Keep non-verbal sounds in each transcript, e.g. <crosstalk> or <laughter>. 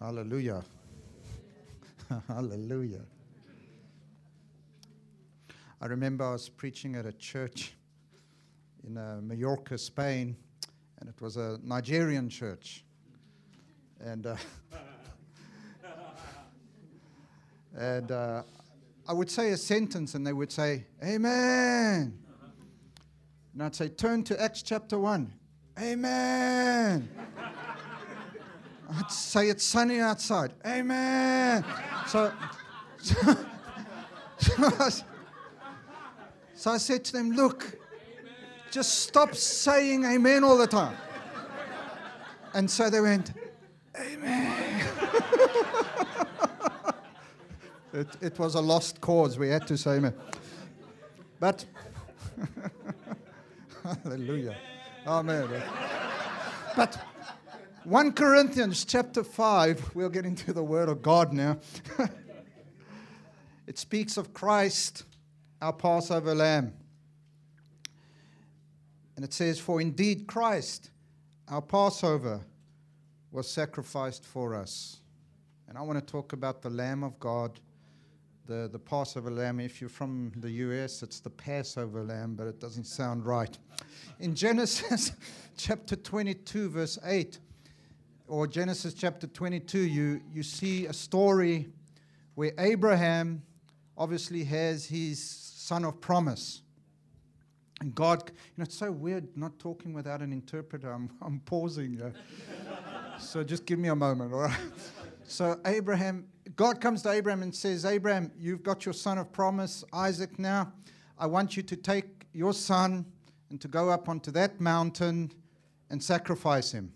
Hallelujah. <laughs> Hallelujah. I remember I was preaching at a church in uh, Mallorca, Spain, and it was a Nigerian church. And, uh, <laughs> and uh, I would say a sentence, and they would say, Amen. And I'd say, Turn to Acts chapter 1. Amen. I'd say it's sunny outside. Amen. So, so, <laughs> so, I said to them, look, just stop saying amen all the time. And so they went, Amen. <laughs> it, it was a lost cause. We had to say amen. But, <laughs> hallelujah. Amen. But, 1 Corinthians chapter 5, we'll get into the Word of God now. <laughs> it speaks of Christ, our Passover lamb. And it says, For indeed Christ, our Passover, was sacrificed for us. And I want to talk about the Lamb of God, the, the Passover lamb. If you're from the US, it's the Passover lamb, but it doesn't sound right. In Genesis <laughs> chapter 22, verse 8, or Genesis chapter 22, you, you see a story where Abraham obviously has his son of promise. And God, you know, it's so weird not talking without an interpreter. I'm, <laughs> I'm pausing. Uh, so just give me a moment, all right? So, Abraham, God comes to Abraham and says, Abraham, you've got your son of promise, Isaac, now. I want you to take your son and to go up onto that mountain and sacrifice him.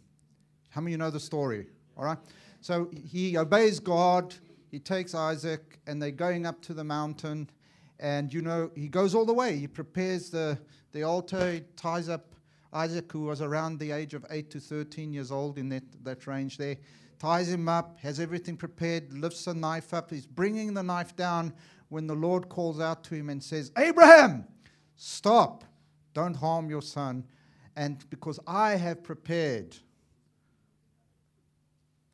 How many of you know the story? All right. So he obeys God. He takes Isaac, and they're going up to the mountain. And you know, he goes all the way. He prepares the, the altar, he ties up Isaac, who was around the age of 8 to 13 years old in that, that range there, ties him up, has everything prepared, lifts the knife up. He's bringing the knife down when the Lord calls out to him and says, Abraham, stop, don't harm your son. And because I have prepared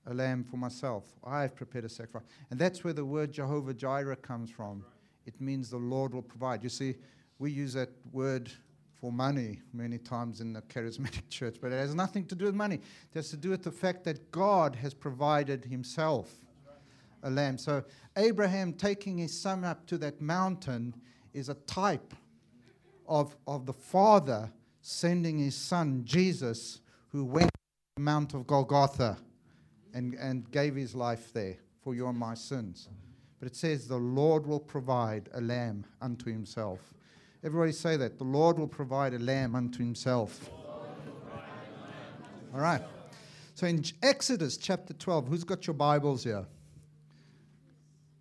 a lamb for myself. I have prepared a sacrifice. And that's where the word Jehovah Jireh comes from. It means the Lord will provide. You see, we use that word for money many times in the charismatic <laughs> church, but it has nothing to do with money. It has to do with the fact that God has provided himself a lamb. So Abraham taking his son up to that mountain is a type of, of the Father sending his son, Jesus, who went to the Mount of Golgotha and, and gave his life there for your and my sins. But it says, The Lord will provide a lamb unto himself. Everybody say that. The Lord will provide a lamb unto himself. All right. So in Exodus chapter 12, who's got your Bibles here?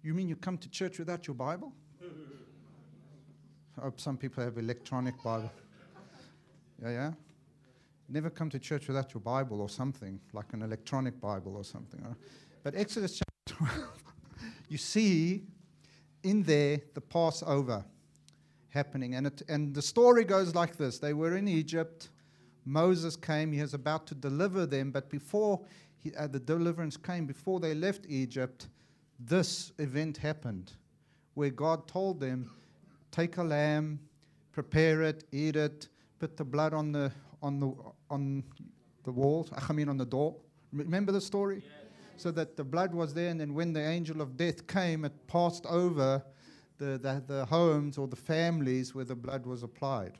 You mean you come to church without your Bible? Oh, some people have electronic Bible. Yeah, yeah never come to church without your Bible or something, like an electronic Bible or something. But Exodus chapter 12, <laughs> you see in there the Passover happening. And, it, and the story goes like this They were in Egypt. Moses came. He was about to deliver them. But before he, uh, the deliverance came, before they left Egypt, this event happened where God told them, Take a lamb, prepare it, eat it, put the blood on the, on the, on the walls, I mean on the door. Remember the story? So that the blood was there, and then when the angel of death came, it passed over the, the, the homes or the families where the blood was applied.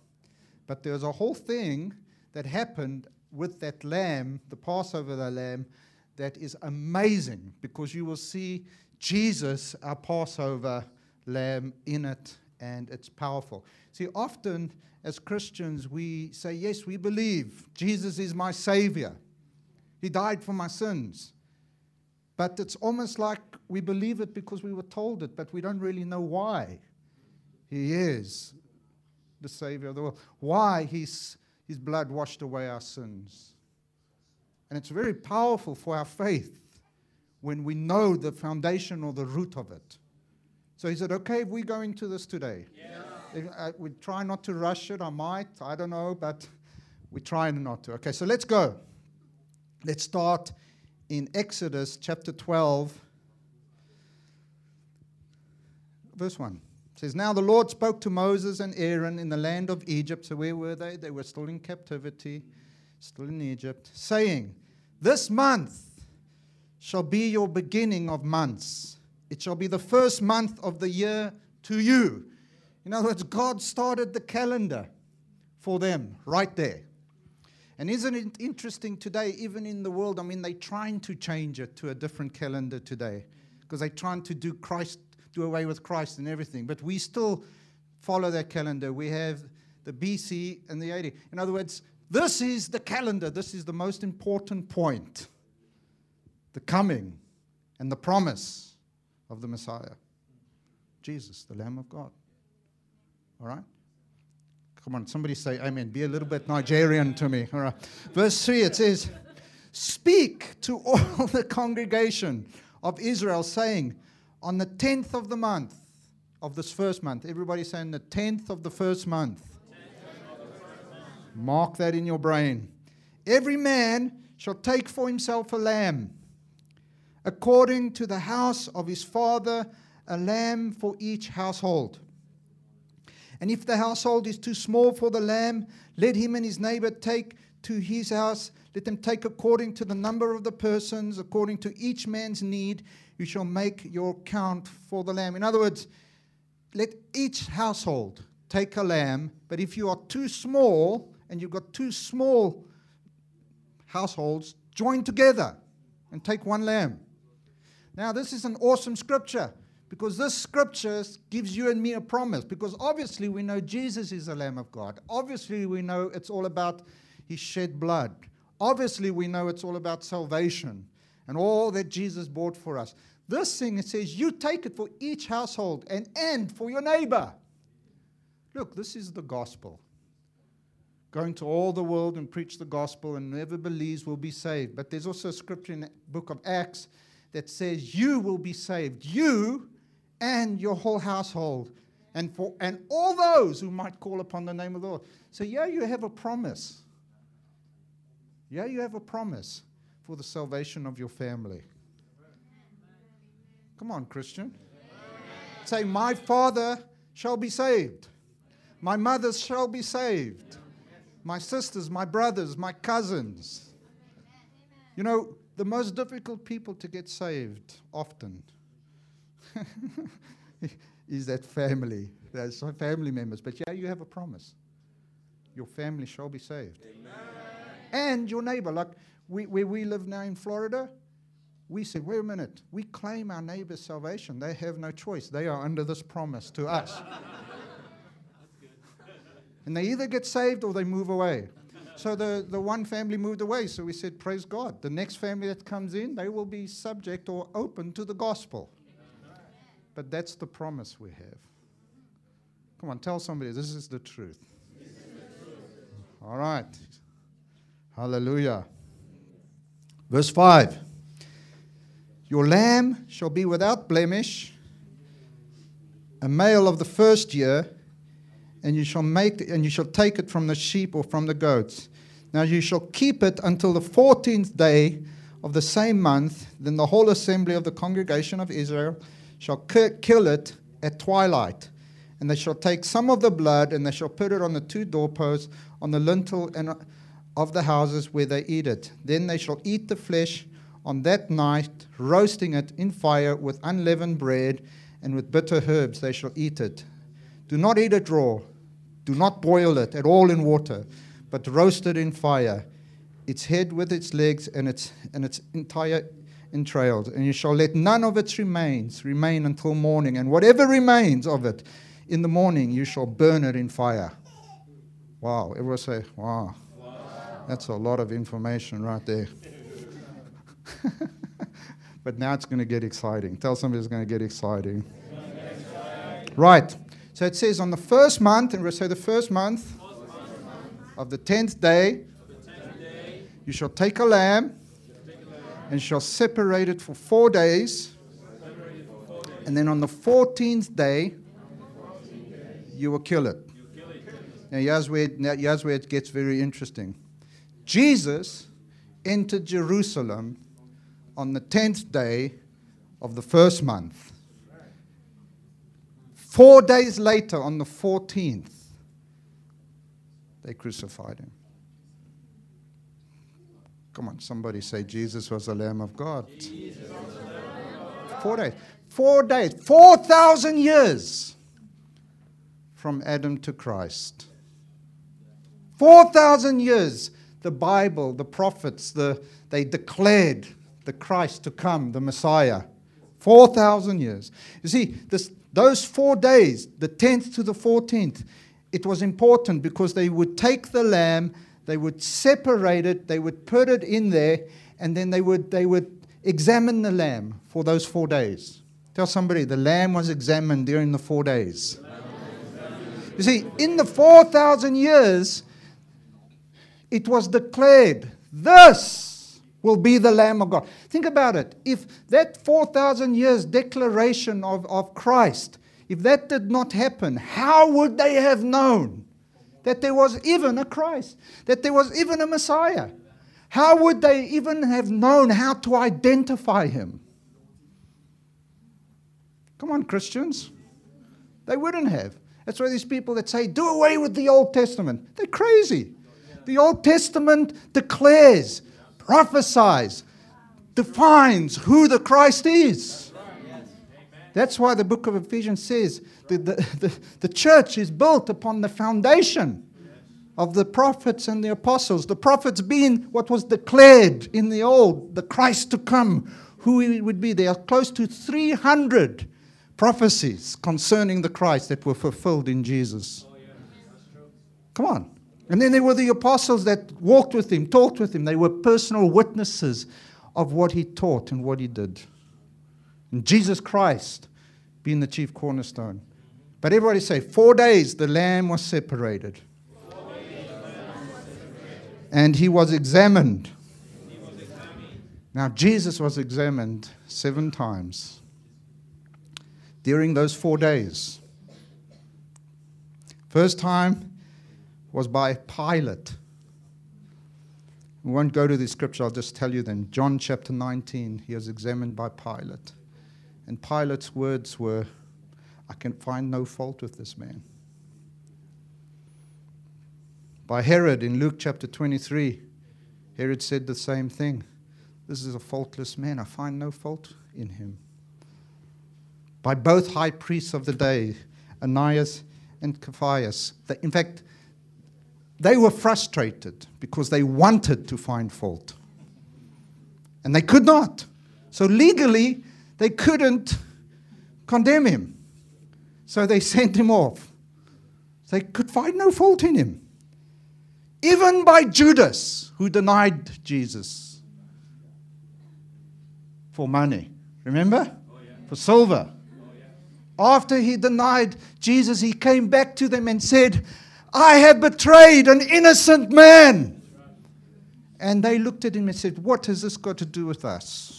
But there was a whole thing that happened with that lamb, the Passover the lamb, that is amazing because you will see Jesus, our Passover lamb, in it, and it's powerful. See, often as Christians, we say, Yes, we believe Jesus is my Savior. He died for my sins. But it's almost like we believe it because we were told it, but we don't really know why He is the Savior of the world, why His, his blood washed away our sins. And it's very powerful for our faith when we know the foundation or the root of it. So he said, okay, if we go into this today. Yeah. Uh, we try not to rush it. I might. I don't know, but <laughs> we try not to. Okay, so let's go. Let's start in Exodus chapter 12, verse 1. It says, Now the Lord spoke to Moses and Aaron in the land of Egypt. So where were they? They were still in captivity, still in Egypt, saying, This month shall be your beginning of months. It shall be the first month of the year to you. In other words, God started the calendar for them right there. And isn't it interesting today, even in the world? I mean, they're trying to change it to a different calendar today because they're trying to do Christ do away with Christ and everything. But we still follow that calendar. We have the BC and the AD. In other words, this is the calendar. This is the most important point the coming and the promise of the Messiah Jesus, the Lamb of God. All right? Come on, somebody say amen. Be a little bit Nigerian to me. All right. Verse 3 it says, Speak to all the congregation of Israel, saying, on the 10th of the month, of this first month, everybody saying the 10th of the first month. Mark that in your brain. Every man shall take for himself a lamb, according to the house of his father, a lamb for each household. And if the household is too small for the lamb, let him and his neighbor take to his house. Let them take according to the number of the persons, according to each man's need you shall make your count for the lamb. In other words, let each household take a lamb, but if you are too small and you've got two small households, join together and take one lamb. Now, this is an awesome scripture because this scripture gives you and me a promise because obviously we know Jesus is the Lamb of God. Obviously, we know it's all about his shed blood. Obviously, we know it's all about salvation and all that Jesus bought for us. This thing, it says, you take it for each household and and for your neighbor. Look, this is the gospel. Going to all the world and preach the gospel, and whoever believes will be saved. But there's also a scripture in the book of Acts that says, You will be saved, you and your whole household, and, for, and all those who might call upon the name of the Lord. So, yeah, you have a promise. Yeah, you have a promise for the salvation of your family. Come on, Christian. Say, My father shall be saved. My mother shall be saved. My sisters, my brothers, my cousins. You know, the most difficult people to get saved often <laughs> is that family. There's family members. But yeah, you have a promise. Your family shall be saved. Amen. And your neighbor. Like we, where we live now in Florida, we said, wait a minute, we claim our neighbor's salvation. They have no choice. They are under this promise to us. <laughs> <laughs> and they either get saved or they move away. So the, the one family moved away. So we said, Praise God. The next family that comes in, they will be subject or open to the gospel. But that's the promise we have. Come on, tell somebody this is the truth. All right. Hallelujah. Verse 5 Your lamb shall be without blemish, a male of the first year, and you shall make and you shall take it from the sheep or from the goats. Now you shall keep it until the fourteenth day of the same month. Then the whole assembly of the congregation of Israel shall kill it at twilight. And they shall take some of the blood, and they shall put it on the two doorposts, on the lintel, and uh, of the houses where they eat it. Then they shall eat the flesh on that night, roasting it in fire with unleavened bread, and with bitter herbs they shall eat it. Do not eat it raw. Do not boil it at all in water, but roast it in fire, its head with its legs and its, and its entire entrails. And you shall let none of its remains remain until morning. And whatever remains of it in the morning, you shall burn it in fire. Wow. Everyone say, wow. That's a lot of information right there. <laughs> but now it's going to get exciting. Tell somebody it's going to get exciting. Right. So it says on the first month, and we'll say the first month of the tenth day, you shall take a lamb and shall separate it for four days. And then on the 14th day, you will kill it. Now, here's where, now, here's where it gets very interesting. Jesus entered Jerusalem on the 10th day of the first month. Four days later, on the 14th, they crucified him. Come on, somebody say Jesus was the Lamb of God. Four days. Four days. 4,000 years from Adam to Christ. 4,000 years, the Bible, the prophets, the, they declared the Christ to come, the Messiah. 4,000 years. You see, this, those four days, the 10th to the 14th, it was important because they would take the lamb, they would separate it, they would put it in there, and then they would, they would examine the lamb for those four days. Tell somebody, the lamb was examined during the four days. You see, in the 4,000 years, it was declared, this will be the Lamb of God. Think about it. If that 4,000 years declaration of, of Christ, if that did not happen, how would they have known that there was even a Christ, that there was even a Messiah? How would they even have known how to identify him? Come on, Christians. They wouldn't have. That's why these people that say, do away with the Old Testament, they're crazy. The Old Testament declares, prophesies, defines who the Christ is. That's why the book of Ephesians says the, the, the, the church is built upon the foundation of the prophets and the apostles. The prophets being what was declared in the old, the Christ to come, who he would be. There are close to 300 prophecies concerning the Christ that were fulfilled in Jesus. Oh, come on. And then there were the apostles that walked with him, talked with him. They were personal witnesses of what he taught and what he did. And Jesus Christ being the chief cornerstone. But everybody say, four days the lamb was separated. And he was examined. Now, Jesus was examined seven times during those four days. First time, was by Pilate. We won't go to the scripture, I'll just tell you then. John chapter 19, he was examined by Pilate. And Pilate's words were, I can find no fault with this man. By Herod in Luke chapter 23, Herod said the same thing. This is a faultless man. I find no fault in him. By both high priests of the day, Ananias and Caiaphas. In fact, they were frustrated because they wanted to find fault. And they could not. So legally, they couldn't condemn him. So they sent him off. They could find no fault in him. Even by Judas, who denied Jesus for money. Remember? Oh, yeah. For silver. Oh, yeah. After he denied Jesus, he came back to them and said, I have betrayed an innocent man. And they looked at him and said, What has this got to do with us?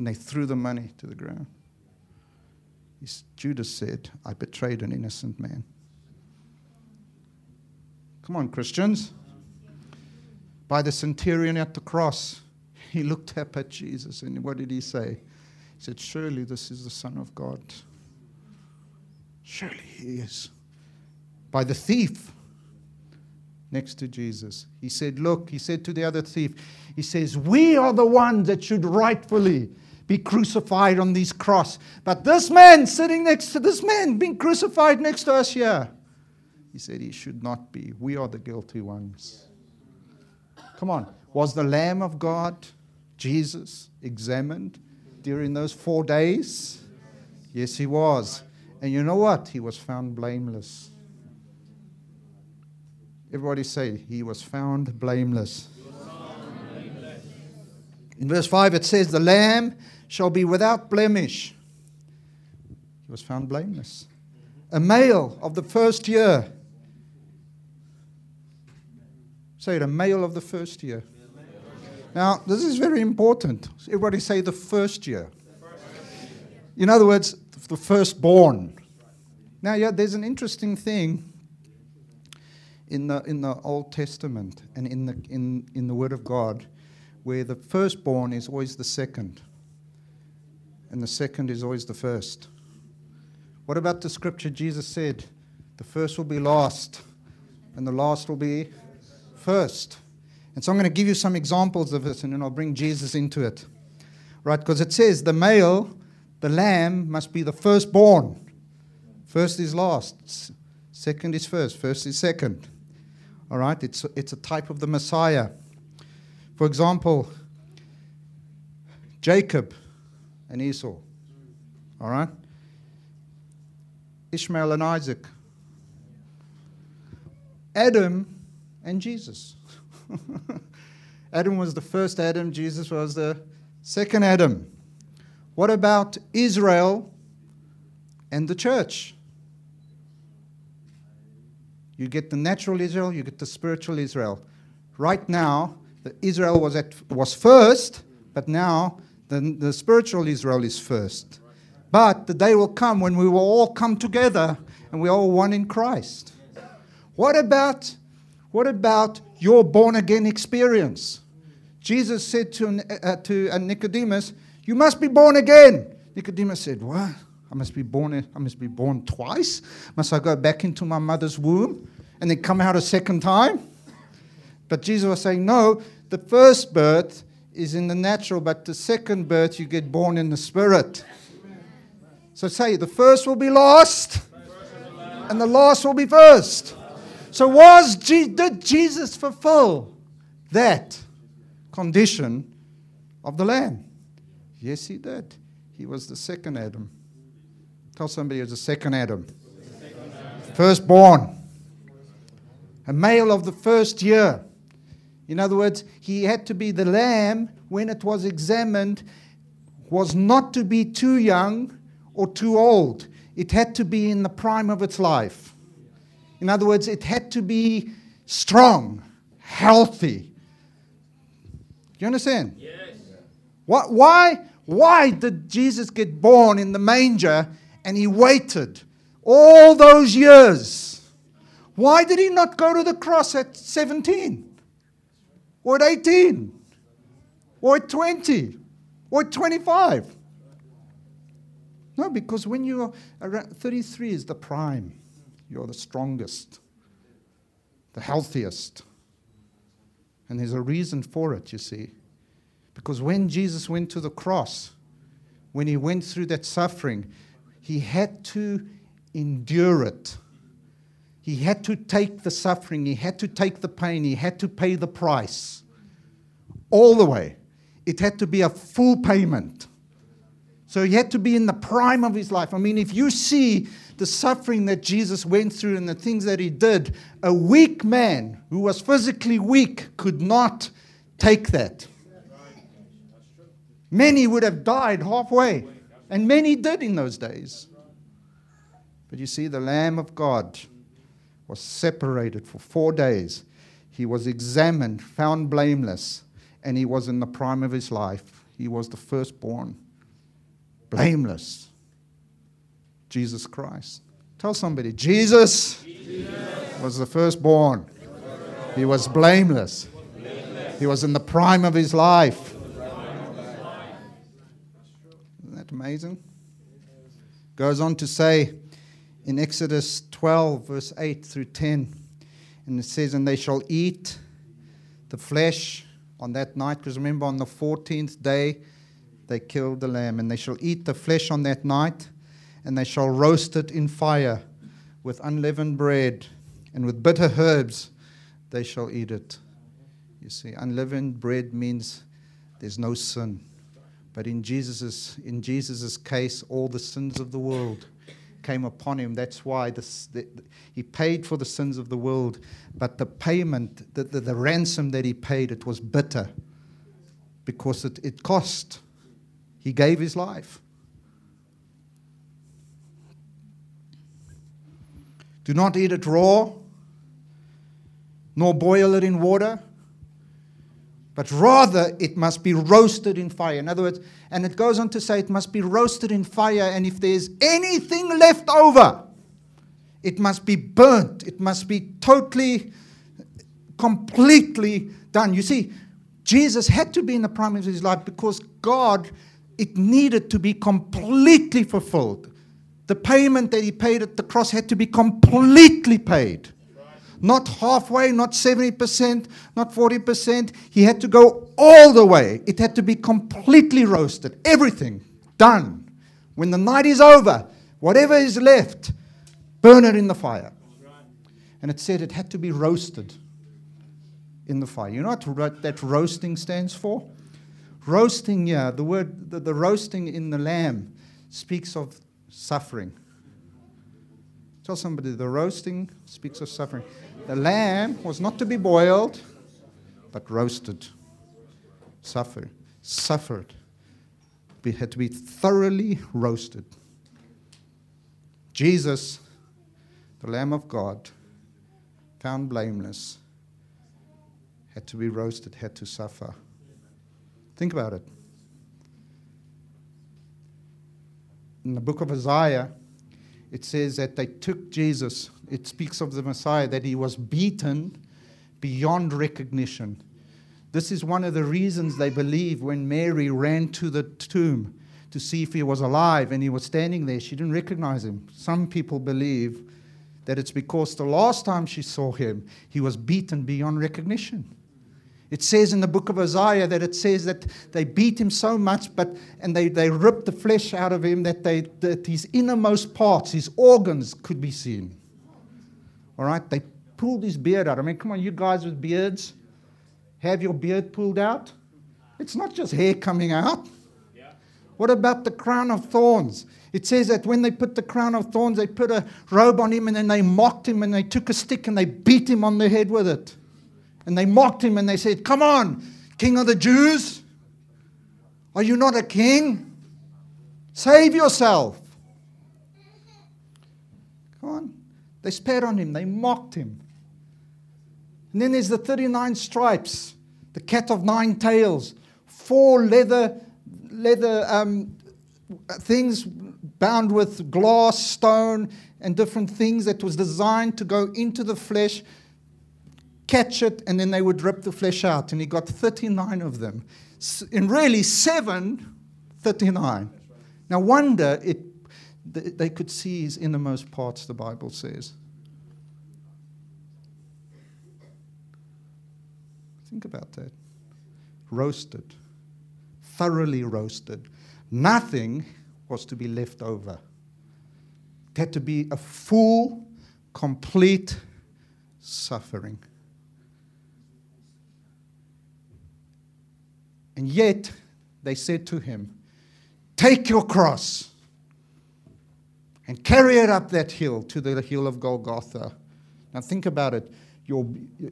And they threw the money to the ground. Judas said, I betrayed an innocent man. Come on, Christians. By the centurion at the cross, he looked up at Jesus and what did he say? He said, Surely this is the Son of God. Surely he is by the thief next to Jesus. He said, Look, he said to the other thief, He says, We are the ones that should rightfully be crucified on this cross. But this man sitting next to this man being crucified next to us here, he said, He should not be. We are the guilty ones. Come on. Was the Lamb of God, Jesus, examined during those four days? Yes, he was. And you know what? He was found blameless. Everybody say, He was found blameless. In verse 5, it says, The lamb shall be without blemish. He was found blameless. A male of the first year. Say it, a male of the first year. Now, this is very important. Everybody say the first year. In other words, the firstborn. Now, yeah, there's an interesting thing in the, in the Old Testament and in the, in, in the Word of God where the firstborn is always the second, and the second is always the first. What about the scripture Jesus said? The first will be last, and the last will be first. And so I'm going to give you some examples of this, and then I'll bring Jesus into it. Right? Because it says the male, the lamb, must be the firstborn. First is last, second is first, first is second. All right? It's, it's a type of the Messiah. For example, Jacob and Esau. All right? Ishmael and Isaac. Adam and Jesus. <laughs> Adam was the first Adam, Jesus was the second Adam. What about Israel and the church? You get the natural Israel, you get the spiritual Israel. Right now, the Israel was, at, was first, but now the, the spiritual Israel is first. But the day will come when we will all come together and we're all one in Christ. What about, what about your born again experience? Jesus said to, uh, to uh, Nicodemus, You must be born again. Nicodemus said, What? I must be born. I must be born twice. Must I go back into my mother's womb and then come out a second time? But Jesus was saying, No, the first birth is in the natural, but the second birth you get born in the spirit. So say, the first will be last, and the last will be first. So was did Jesus fulfill that condition of the Lamb? Yes, he did. He was the second Adam. Tell somebody he was the second Adam. Firstborn. A male of the first year. In other words, he had to be the lamb when it was examined, was not to be too young or too old. It had to be in the prime of its life. In other words, it had to be strong, healthy. You understand? Yes. What, why, why did Jesus get born in the manger and he waited all those years? Why did he not go to the cross at 17? Or at 18? Or at 20? Or at 25? No, because when you're around 33 is the prime. You're the strongest, the healthiest. And there's a reason for it, you see. Because when Jesus went to the cross, when he went through that suffering, he had to endure it. He had to take the suffering, he had to take the pain, he had to pay the price. All the way. It had to be a full payment. So he had to be in the prime of his life. I mean, if you see the suffering that Jesus went through and the things that he did, a weak man who was physically weak could not take that. Many would have died halfway, and many did in those days. But you see, the Lamb of God was separated for four days. He was examined, found blameless, and he was in the prime of his life. He was the firstborn, blameless. Jesus Christ. Tell somebody, Jesus, Jesus. was the firstborn. He was blameless. He was in the prime of his life. Isn't that amazing? Goes on to say in Exodus 12, verse 8 through 10, and it says, And they shall eat the flesh on that night, because remember, on the 14th day they killed the lamb, and they shall eat the flesh on that night and they shall roast it in fire with unleavened bread, and with bitter herbs they shall eat it. You see, unleavened bread means there's no sin. But in Jesus' in Jesus's case, all the sins of the world came upon him. That's why this, the, he paid for the sins of the world. But the payment, the, the, the ransom that he paid, it was bitter because it, it cost. He gave his life. Do not eat it raw, nor boil it in water, but rather it must be roasted in fire. In other words, and it goes on to say it must be roasted in fire, and if there's anything left over, it must be burnt. It must be totally, completely done. You see, Jesus had to be in the prime of his life because God, it needed to be completely fulfilled. The payment that he paid at the cross had to be completely paid. Not halfway, not 70%, not 40%. He had to go all the way. It had to be completely roasted. Everything done. When the night is over, whatever is left, burn it in the fire. And it said it had to be roasted in the fire. You know what that roasting stands for? Roasting, yeah, the word, the, the roasting in the lamb speaks of suffering. Tell somebody the roasting speaks of suffering. The lamb was not to be boiled, but roasted. Suffer. Suffered. It had to be thoroughly roasted. Jesus, the Lamb of God, found blameless, had to be roasted, had to suffer. Think about it. In the book of Isaiah, it says that they took Jesus, it speaks of the Messiah, that he was beaten beyond recognition. This is one of the reasons they believe when Mary ran to the tomb to see if he was alive and he was standing there, she didn't recognize him. Some people believe that it's because the last time she saw him, he was beaten beyond recognition. It says in the book of Isaiah that it says that they beat him so much, but and they, they ripped the flesh out of him that they that his innermost parts, his organs, could be seen. All right, they pulled his beard out. I mean, come on, you guys with beards, have your beard pulled out. It's not just hair coming out. What about the crown of thorns? It says that when they put the crown of thorns, they put a robe on him and then they mocked him and they took a stick and they beat him on the head with it. And they mocked him and they said, Come on, king of the Jews. Are you not a king? Save yourself. Come on. They spat on him, they mocked him. And then there's the 39 stripes, the cat of nine tails, four leather, leather um, things bound with glass, stone, and different things that was designed to go into the flesh catch it, and then they would rip the flesh out. And he got 39 of them. In really, seven, 39. Now, wonder it, they could see his innermost parts, the Bible says. Think about that. Roasted, thoroughly roasted. Nothing was to be left over. It had to be a full, complete suffering. And yet they said to him, Take your cross and carry it up that hill to the hill of Golgotha. Now think about it. Your,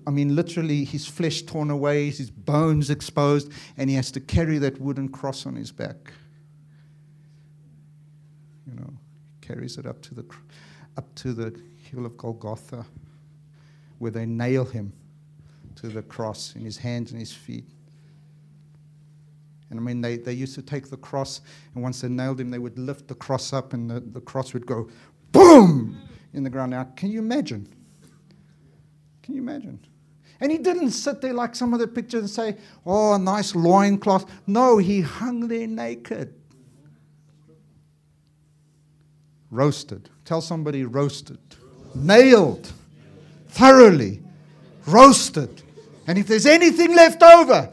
I mean, literally, his flesh torn away, his bones exposed, and he has to carry that wooden cross on his back. You know, carries it up to the, up to the hill of Golgotha, where they nail him to the cross in his hands and his feet. And I mean, they, they used to take the cross, and once they nailed him, they would lift the cross up, and the, the cross would go boom in the ground. Now, can you imagine? Can you imagine? And he didn't sit there like some of the pictures and say, oh, a nice loincloth. No, he hung there naked. Roasted. Tell somebody roasted. Nailed. Thoroughly. Roasted. And if there's anything left over,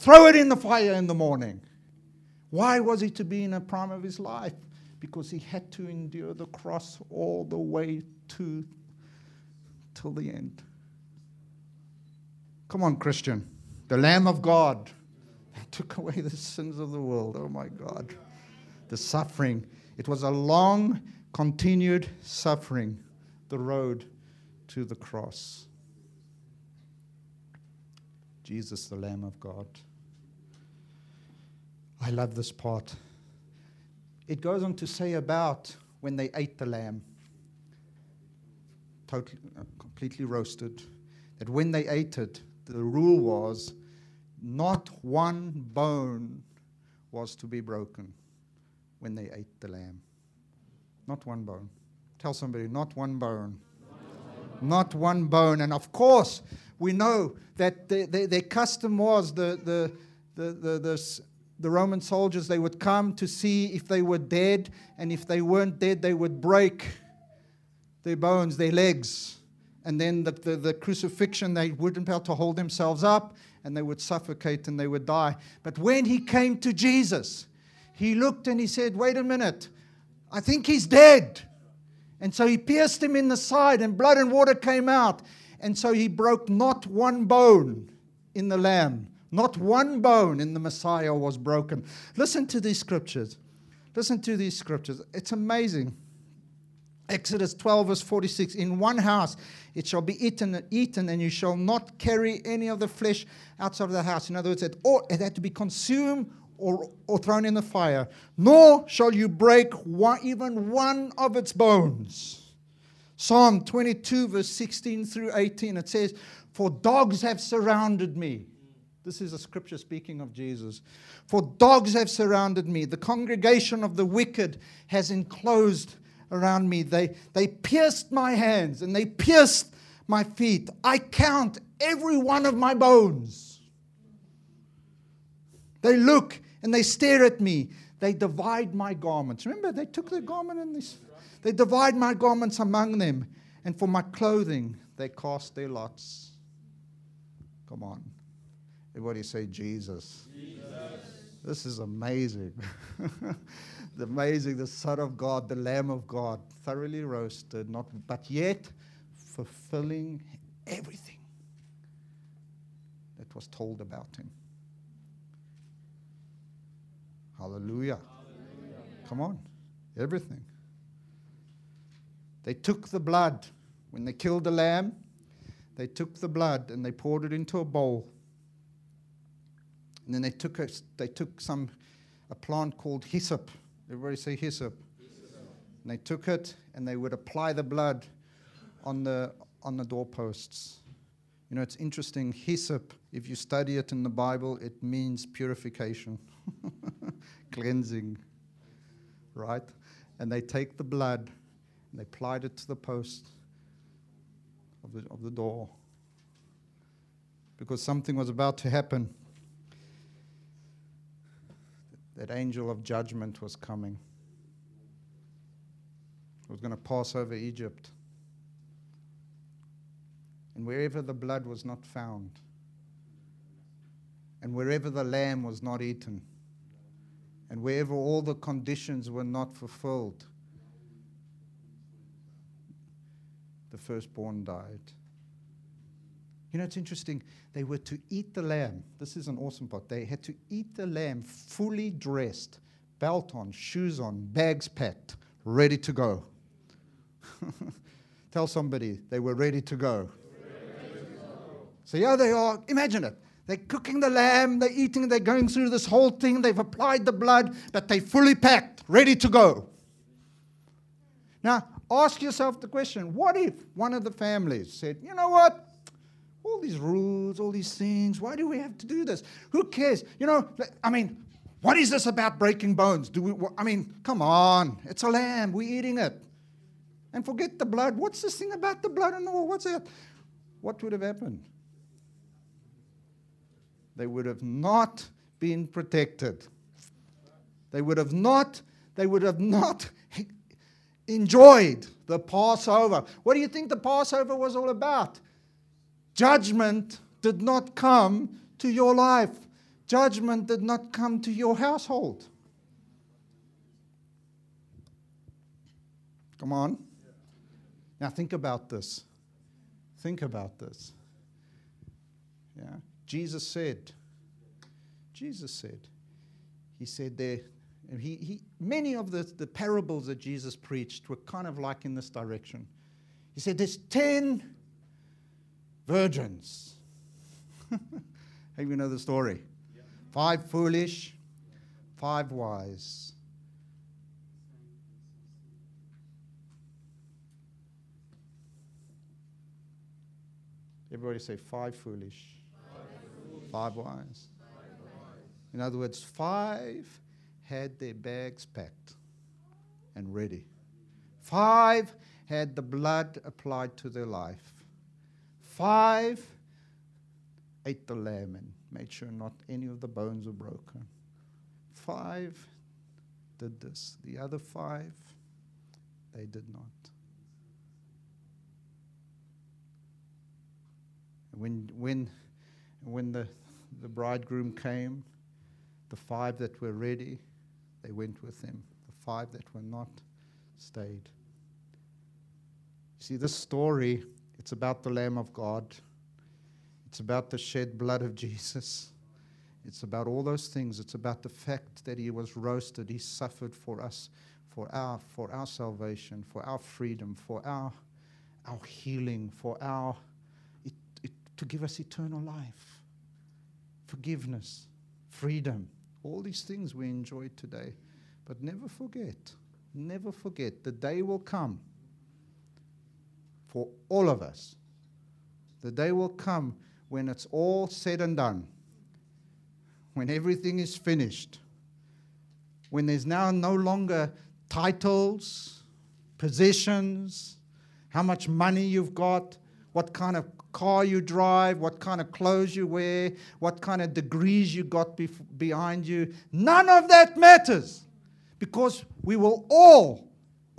Throw it in the fire in the morning. Why was he to be in the prime of his life? Because he had to endure the cross all the way to till the end. Come on, Christian. The Lamb of God <laughs> took away the sins of the world. Oh my God. The suffering. It was a long, continued suffering, the road to the cross. Jesus, the Lamb of God. I love this part. It goes on to say about when they ate the lamb, totally, uh, completely roasted, that when they ate it, the rule was not one bone was to be broken when they ate the lamb. Not one bone. Tell somebody, not one bone. Not one bone. And of course, we know that the, the, their custom was the, the, the, the, the, the Roman soldiers, they would come to see if they were dead, and if they weren't dead, they would break their bones, their legs. And then the, the, the crucifixion, they wouldn't be able to hold themselves up, and they would suffocate and they would die. But when he came to Jesus, he looked and he said, Wait a minute, I think he's dead. And so he pierced him in the side, and blood and water came out. And so he broke not one bone in the lamb. Not one bone in the Messiah was broken. Listen to these scriptures. Listen to these scriptures. It's amazing. Exodus 12, verse 46 In one house it shall be eaten, eaten, and you shall not carry any of the flesh outside of the house. In other words, it, or, it had to be consumed or, or thrown in the fire. Nor shall you break one, even one of its bones. Psalm 22, verse 16 through 18, it says, For dogs have surrounded me. This is a scripture speaking of Jesus. For dogs have surrounded me. The congregation of the wicked has enclosed around me. They, they pierced my hands and they pierced my feet. I count every one of my bones. They look and they stare at me. They divide my garments. Remember, they took the garment and they, they divide my garments among them. And for my clothing, they cast their lots. Come on. Everybody say Jesus. Jesus. This is amazing. <laughs> the amazing, the Son of God, the Lamb of God, thoroughly roasted, not but yet fulfilling everything that was told about him. Hallelujah. Hallelujah. Come on. Everything. They took the blood. When they killed the lamb, they took the blood and they poured it into a bowl. And then they took, a, they took some, a plant called hyssop. Everybody say hyssop. hyssop. And they took it and they would apply the blood on the, on the doorposts. You know, it's interesting. Hyssop, if you study it in the Bible, it means purification. <laughs> cleansing, right? And they take the blood and they applied it to the post of the, of the door because something was about to happen. That angel of judgment was coming. It was going to pass over Egypt. And wherever the blood was not found, and wherever the lamb was not eaten, and wherever all the conditions were not fulfilled, the firstborn died. You know, it's interesting. They were to eat the lamb. This is an awesome part. They had to eat the lamb fully dressed, belt on, shoes on, bags packed, ready to go. <laughs> Tell somebody they were ready to go. So, yeah, they are. Imagine it. They're cooking the lamb, they're eating, they're going through this whole thing, they've applied the blood, but they're fully packed, ready to go. Now, ask yourself the question what if one of the families said, you know what? All these rules, all these things, why do we have to do this? Who cares? You know, I mean, what is this about breaking bones? Do we, I mean, come on, it's a lamb, we're eating it. And forget the blood. What's this thing about the blood and wall? What's that? What would have happened? they would have not been protected. They would have not, they would have not <laughs> enjoyed the Passover. What do you think the Passover was all about? Judgment did not come to your life. Judgment did not come to your household. Come on. Now think about this. Think about this. Yeah. Jesus said, Jesus said, He said there, he, he, many of the, the parables that Jesus preached were kind of like in this direction. He said, There's 10 virgins. Have you know the story? Yeah. Five foolish, five wise. Everybody say five foolish Five wise. In other words, five had their bags packed and ready. Five had the blood applied to their life. Five ate the lamb and made sure not any of the bones were broken. Five did this. The other five, they did not. When, when, when the, the bridegroom came, the five that were ready, they went with him. The five that were not stayed. See, this story, it's about the Lamb of God. It's about the shed blood of Jesus. It's about all those things. It's about the fact that he was roasted. He suffered for us, for our, for our salvation, for our freedom, for our, our healing, for our, it, it, to give us eternal life, forgiveness, freedom. All these things we enjoy today. But never forget, never forget, the day will come for all of us. The day will come when it's all said and done, when everything is finished, when there's now no longer titles, positions, how much money you've got, what kind of car you drive, what kind of clothes you wear, what kind of degrees you got bef- behind you. None of that matters because we will all,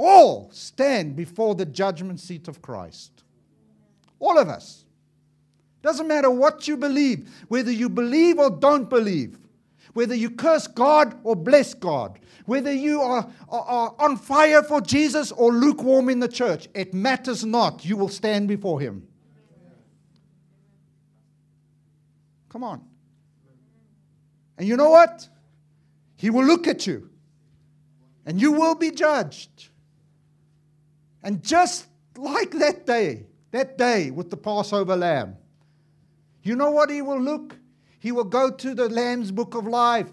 all stand before the judgment seat of Christ. All of us. Doesn't matter what you believe, whether you believe or don't believe, whether you curse God or bless God, whether you are, are, are, on fire for Jesus or lukewarm in the church, it matters not. You will stand before Him. Come on. And you know what? He will look at you and you will be judged. And just like that day, that day with the Passover lamb, you know what he will look? He will go to the Lamb's book of life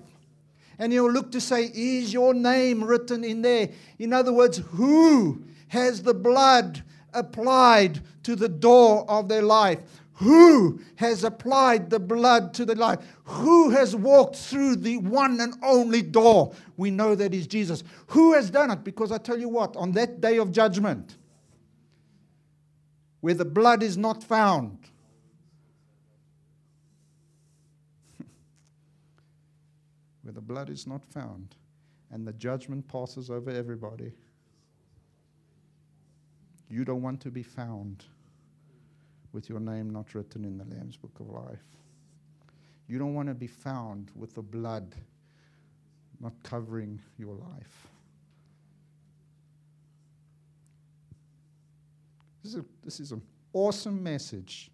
and he'll look to say, Is your name written in there? In other words, who has the blood applied to the door of their life? Who has applied the blood to the life? Who has walked through the one and only door? We know that is Jesus. Who has done it? Because I tell you what, on that day of judgment, where the blood is not found, <laughs> where the blood is not found and the judgment passes over everybody. You don't want to be found with your name not written in the Lamb's Book of Life. You don't want to be found with the blood not covering your life. This is, a, this is an awesome message.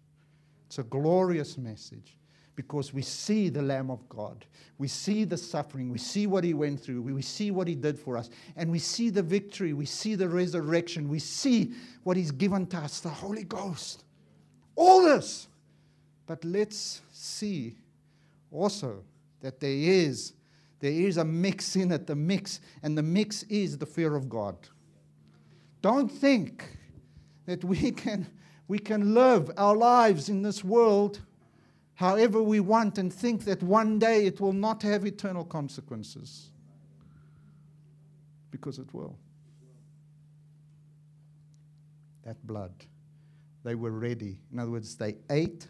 It's a glorious message because we see the Lamb of God. We see the suffering. We see what He went through. We, we see what He did for us. And we see the victory. We see the resurrection. We see what He's given to us the Holy Ghost. All this. But let's see also that there is there is a mix in it, the mix, and the mix is the fear of God. Don't think that we <laughs> can we can live our lives in this world however we want and think that one day it will not have eternal consequences. Because it will. That blood. They were ready. In other words, they ate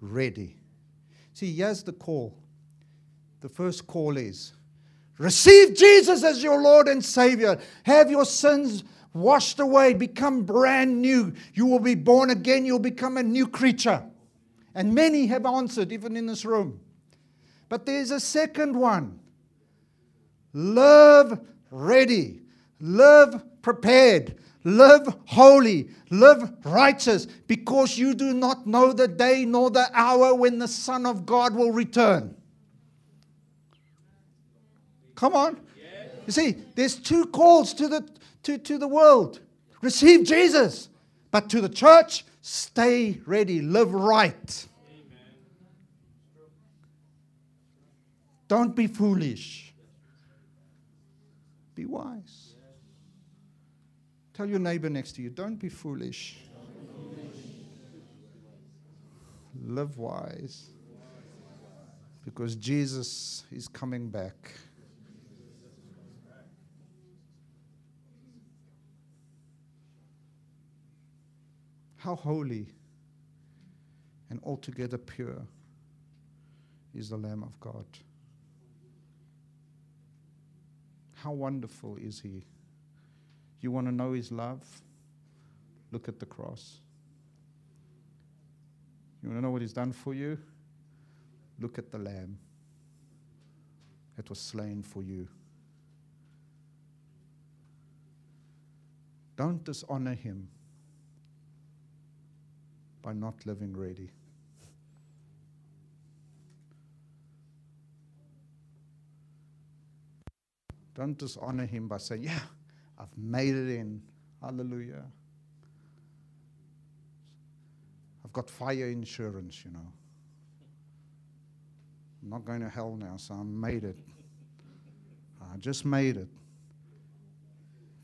ready. See, here's the call. The first call is receive Jesus as your Lord and Savior. Have your sins washed away, become brand new. You will be born again, you'll become a new creature. And many have answered, even in this room. But there's a second one live ready, live prepared, live holy, live righteous, because you do not know the day nor the hour when the Son of God will return. Come on. You see, there's two calls to the, to, to the world receive Jesus, but to the church, stay ready, live right. Don't be foolish. Be wise. Tell your neighbor next to you, don't be foolish. Live wise. Because Jesus is coming back. How holy and altogether pure is the Lamb of God. How wonderful is He? You want to know His love? Look at the cross. You want to know what He's done for you? Look at the Lamb that was slain for you. Don't dishonor Him by not living ready. Don't dishonor him by saying, Yeah, I've made it in. Hallelujah. I've got fire insurance, you know. I'm not going to hell now, so I made it. I just made it.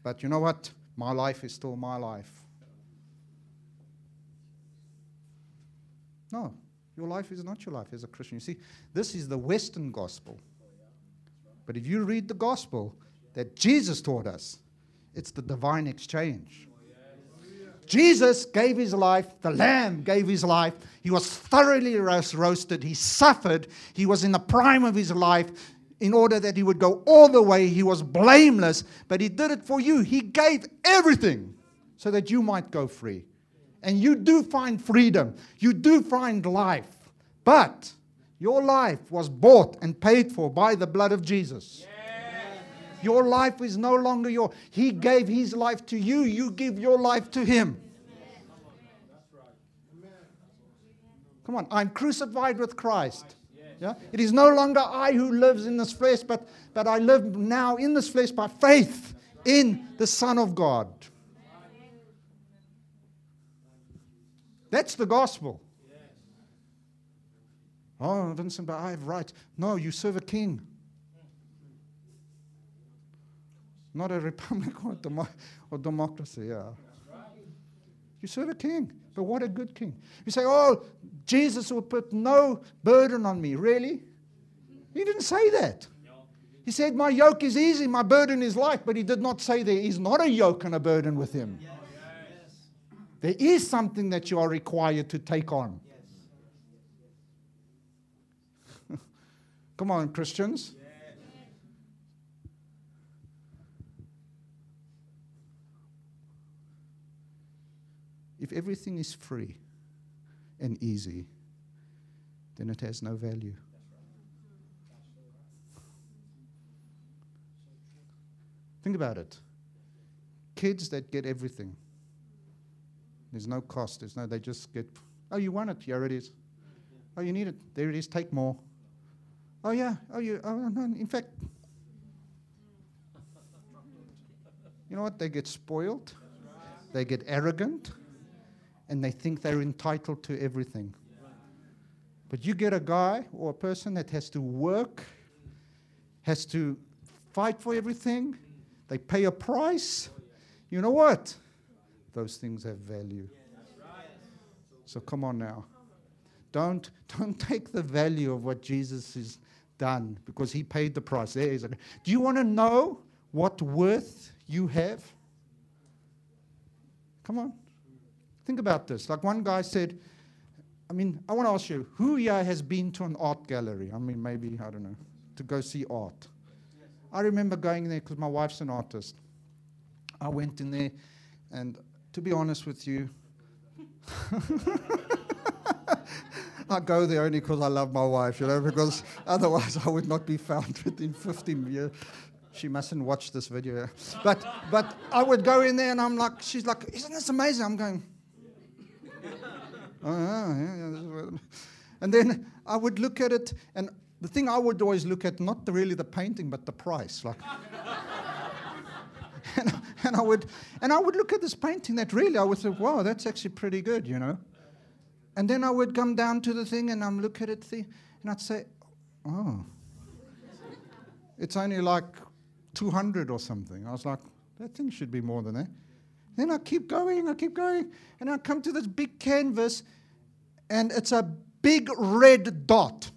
But you know what? My life is still my life. No, your life is not your life as a Christian. You see, this is the Western gospel. But if you read the gospel that Jesus taught us, it's the divine exchange. Jesus gave his life, the Lamb gave his life. He was thoroughly roasted. He suffered. He was in the prime of his life in order that he would go all the way. He was blameless, but he did it for you. He gave everything so that you might go free. And you do find freedom, you do find life. But your life was bought and paid for by the blood of Jesus. Your life is no longer your. He gave his life to you, you give your life to him. Come on, I'm crucified with Christ. Yeah? It is no longer I who lives in this flesh, but, but I live now in this flesh by faith in the Son of God. That's the gospel. Oh, Vincent, but I have rights. No, you serve a king. Not a republic or, demo- or democracy, yeah. You serve a king, but what a good king. You say, oh, Jesus will put no burden on me. Really? He didn't say that. He said, My yoke is easy, my burden is light, but he did not say there is not a yoke and a burden with him. There is something that you are required to take on. <laughs> Come on, Christians. If everything is free and easy, then it has no value. Think about it. Kids that get everything. There's no cost. There's no, they just get, oh, you want it? Here it is. Oh, you need it? There it is. Take more. Oh, yeah. Oh, you, oh, no. In fact, you know what? They get spoiled, they get arrogant, and they think they're entitled to everything. But you get a guy or a person that has to work, has to fight for everything, they pay a price. You know what? Those things have value. So come on now. Don't, <laughs> don't take the value of what Jesus has done because he paid the price. There is a, do you want to know what worth you have? Come on. Think about this. Like one guy said, I mean, I want to ask you, who here has been to an art gallery? I mean, maybe, I don't know, to go see art. I remember going there because my wife's an artist. I went in there, and to be honest with you, <laughs> I go there only because I love my wife, you know, because <laughs> otherwise I would not be found within 15 years. She mustn't watch this video. But, but I would go in there and I'm like, she's like, isn't this amazing? I'm going, oh, yeah. And then I would look at it, and the thing I would always look at, not the, really the painting, but the price. Like, <laughs> and, and, I would, and I would look at this painting that really I would say, wow, that's actually pretty good, you know. And then I would come down to the thing and I'm look at it and I'd say, oh, it's only like 200 or something. I was like, that thing should be more than that. Then I keep going, I keep going, and I come to this big canvas and it's a big red dot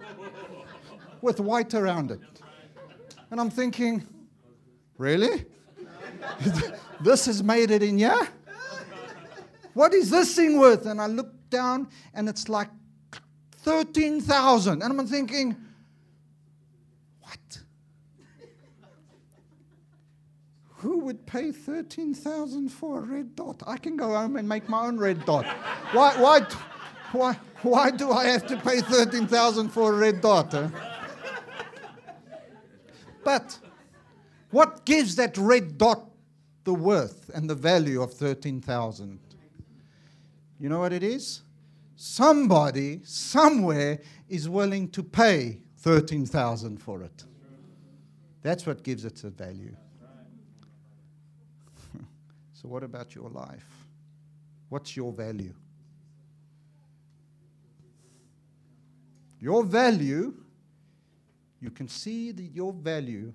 <laughs> with white around it. And I'm thinking, really? <laughs> this has made it in here? what is this thing worth? And I look down and it's like 13,000. And I'm thinking, what? Who would pay 13,000 for a red dot? I can go home and make my own red dot. Why, why, why, why do I have to pay 13,000 for a red dot? But what gives that red dot the worth and the value of 13,000? You know what it is? Somebody, somewhere, is willing to pay 13,000 for it. That's what gives it a value. So, what about your life? What's your value? Your value, you can see the, your value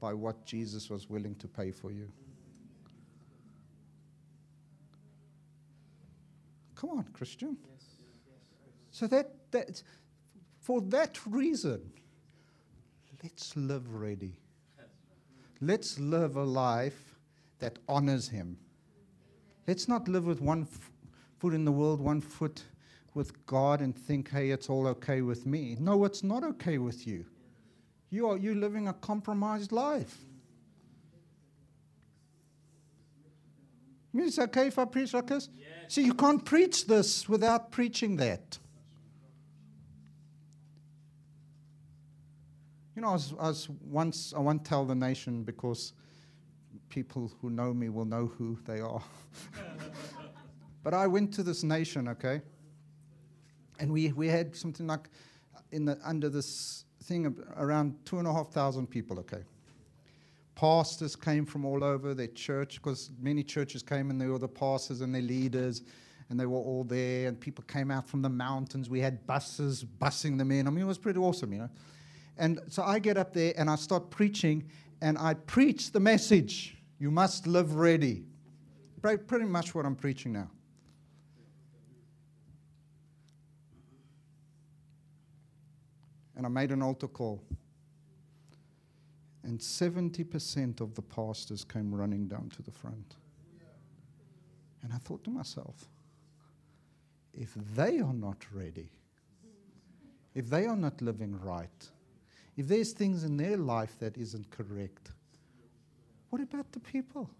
by what Jesus was willing to pay for you. Come on, Christian. So that, that for that reason, let's live ready. Let's live a life that honors him. Let's not live with one f- foot in the world, one foot with God and think, hey, it's all okay with me. No, it's not okay with you. You are you living a compromised life. I mean, it's okay if I preach like this? Yes. See, you can't preach this without preaching that. You know, I was, I was once, I won't tell the nation because people who know me will know who they are. <laughs> but I went to this nation, okay? And we, we had something like in the, under this thing around two and a half thousand people, okay? Pastors came from all over their church because many churches came and they were the pastors and their leaders and they were all there and people came out from the mountains. We had buses busing them in. I mean, it was pretty awesome, you know. And so I get up there and I start preaching and I preach the message you must live ready. Pretty much what I'm preaching now. And I made an altar call. And 70% of the pastors came running down to the front. And I thought to myself, if they are not ready, if they are not living right, if there's things in their life that isn't correct, what about the people?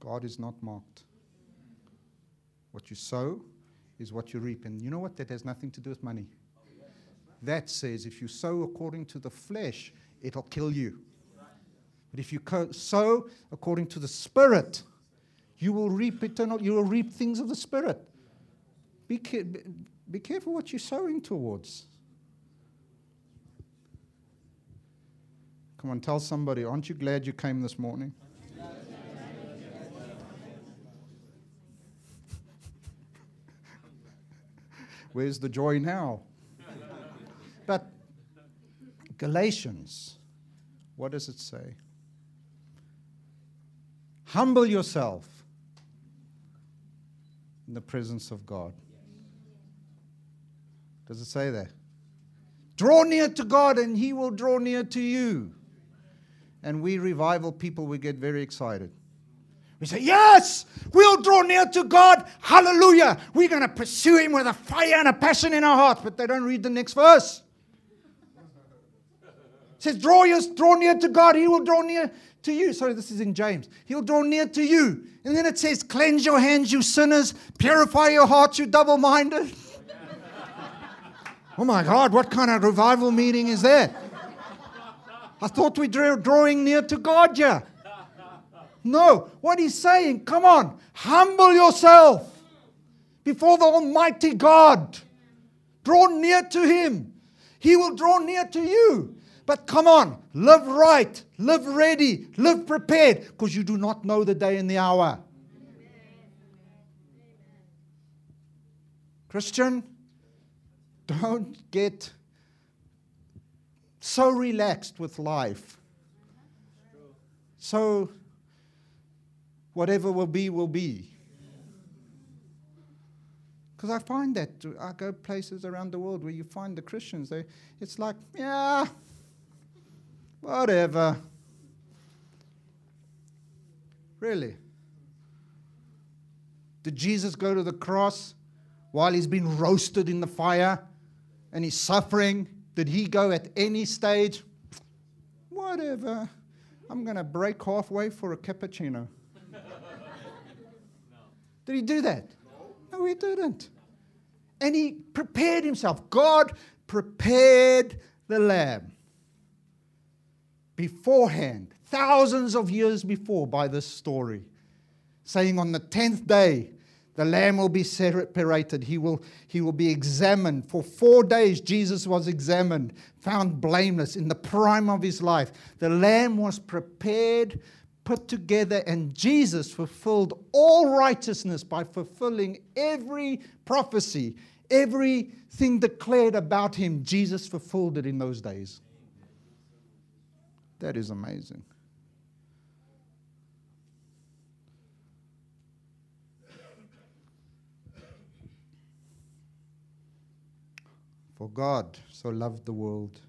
God is not mocked. What you sow is what you reap. And you know what? That has nothing to do with money. That says if you sow according to the flesh, it'll kill you. But if you sow according to the Spirit, you will reap eternal, you will reap things of the Spirit. Be, be careful what you're sowing towards. Come on, tell somebody, aren't you glad you came this morning? <laughs> Where's the joy now? but Galatians, what does it say? Humble yourself in the presence of God. Does it say that? Draw near to God and He will draw near to you. And we revival people, we get very excited. We say, Yes, we'll draw near to God. Hallelujah. We're going to pursue Him with a fire and a passion in our hearts. But they don't read the next verse. It says, Draw, your, draw near to God. He will draw near to you. Sorry, this is in James. He'll draw near to you. And then it says, Cleanse your hands, you sinners. Purify your hearts, you double minded. <laughs> oh my God, what kind of revival meeting is that? I thought we were drawing near to God, yeah. No, what he's saying, come on, humble yourself before the Almighty God. Draw near to Him. He will draw near to you. But come on, live right, live ready, live prepared, because you do not know the day and the hour. Christian, don't get so relaxed with life. So whatever will be, will be. Because I find that I go places around the world where you find the Christians, they, it's like, yeah, Whatever. Really? Did Jesus go to the cross while he's been roasted in the fire and he's suffering? Did he go at any stage? Whatever. I'm going to break halfway for a cappuccino. Did he do that? No, he didn't. And he prepared himself. God prepared the lamb beforehand, thousands of years before, by this story, saying on the 10th day, the lamb will be separated. He will, he will be examined. For four days, Jesus was examined, found blameless in the prime of his life. The lamb was prepared, put together, and Jesus fulfilled all righteousness by fulfilling every prophecy, everything declared about him. Jesus fulfilled it in those days. That is amazing. For God so loved the world.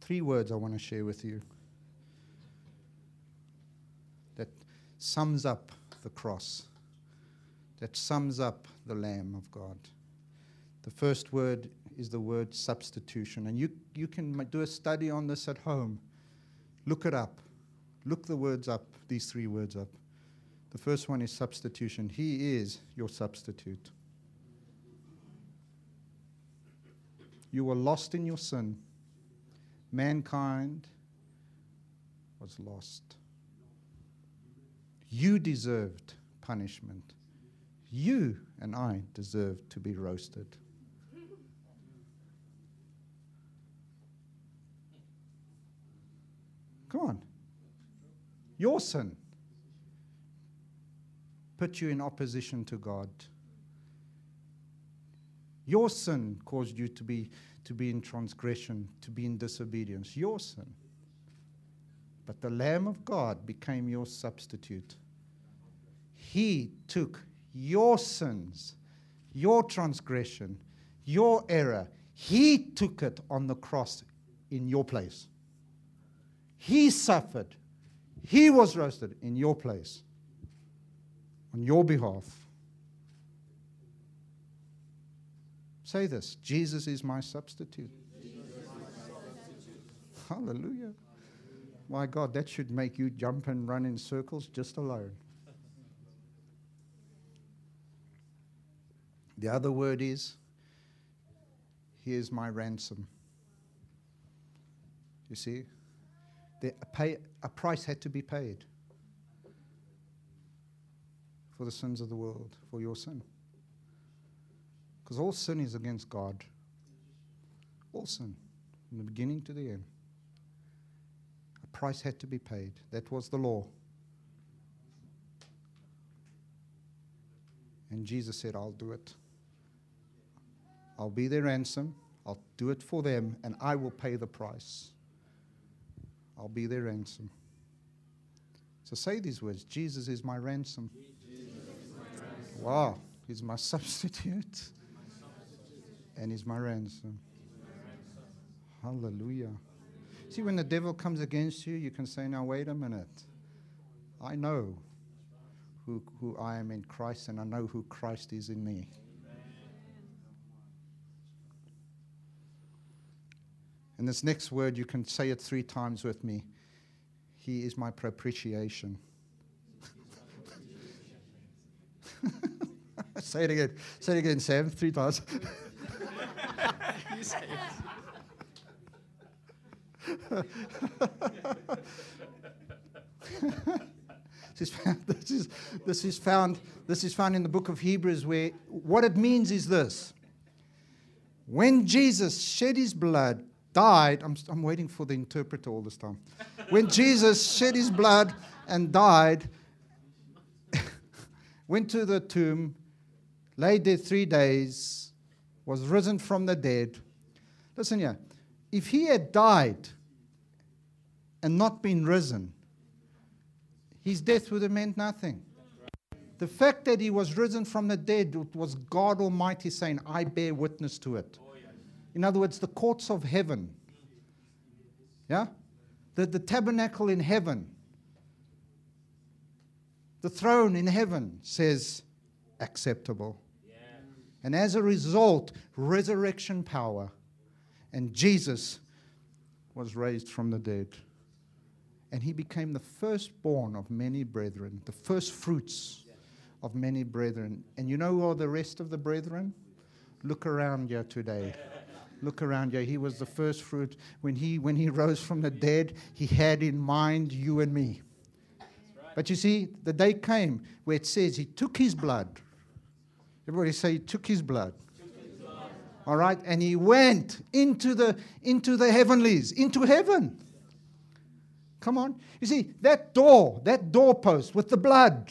Three words I want to share with you that sums up the cross, that sums up the Lamb of God. The first word is the word substitution. And you, you can do a study on this at home. Look it up. Look the words up, these three words up. The first one is substitution. He is your substitute. You were lost in your sin. Mankind was lost. You deserved punishment. You and I deserved to be roasted. Come on. Your sin put you in opposition to God. Your sin caused you to be, to be in transgression, to be in disobedience. Your sin. But the Lamb of God became your substitute. He took your sins, your transgression, your error. He took it on the cross in your place. He suffered. He was roasted in your place, on your behalf. Say this Jesus is my substitute. Hallelujah. My God, that should make you jump and run in circles just alone. The other word is, Here's my ransom. You see? The, a, pay, a price had to be paid for the sins of the world, for your sin. Because all sin is against God. All sin, from the beginning to the end. A price had to be paid. That was the law. And Jesus said, I'll do it. I'll be their ransom. I'll do it for them, and I will pay the price. I'll be their ransom. So say these words Jesus is my ransom. Is my ransom. Wow, he's my <laughs> substitute and he's my ransom. Hallelujah. See, when the devil comes against you, you can say, Now, wait a minute. I know who, who I am in Christ, and I know who Christ is in me. And this next word, you can say it three times with me. He is my propitiation. <laughs> say it again. Say it again, Sam, three times. <laughs> you say it. this, is found, this, is, this, is found, this is found in the book of Hebrews, where what it means is this. When Jesus shed his blood died, I'm, I'm waiting for the interpreter all this time. When Jesus shed his blood and died, <laughs> went to the tomb, lay there three days, was risen from the dead. Listen here. If he had died and not been risen, his death would have meant nothing. The fact that he was risen from the dead was God Almighty saying, I bear witness to it. In other words, the courts of heaven Yeah? The, the tabernacle in heaven, the throne in heaven says acceptable. And as a result, resurrection power. And Jesus was raised from the dead. And he became the firstborn of many brethren, the first fruits of many brethren. And you know who are the rest of the brethren? Look around you today. Look around you. He was the first fruit. When he, when he rose from the dead, he had in mind you and me. But you see, the day came where it says he took his blood. Everybody say he took his blood. All right, and he went into the into the heavenlies, into heaven. Come on. You see, that door, that doorpost with the blood.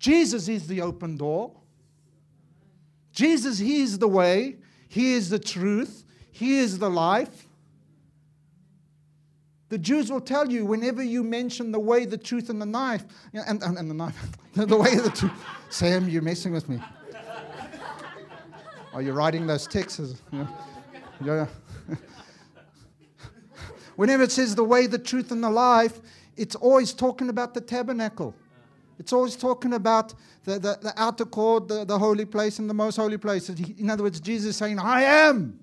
Jesus is the open door. Jesus, He is the way, He is the truth, He is the life. The Jews will tell you whenever you mention the way, the truth, and the knife, and, and, and the knife, <laughs> the way the truth. Sam, you're messing with me. Are you writing those texts? Yeah. <laughs> Whenever it says the way, the truth, and the life, it's always talking about the tabernacle. It's always talking about the, the, the outer court, the, the holy place, and the most holy place. In other words, Jesus saying, I am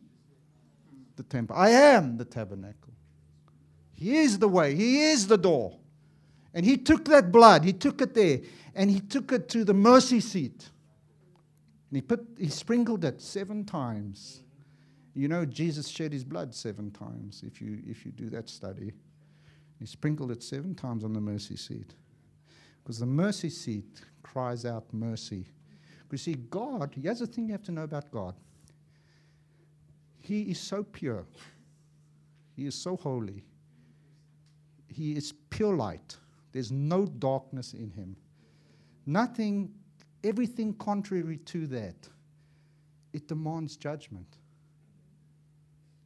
the temple. I am the tabernacle. He is the way. He is the door. And he took that blood, he took it there, and he took it to the mercy seat. And he put he sprinkled it seven times. You know, Jesus shed his blood seven times if you if you do that study. He sprinkled it seven times on the mercy seat. Because the mercy seat cries out mercy. You see, God, here's the thing you have to know about God. He is so pure. He is so holy. He is pure light. There's no darkness in him. Nothing, everything contrary to that, it demands judgment.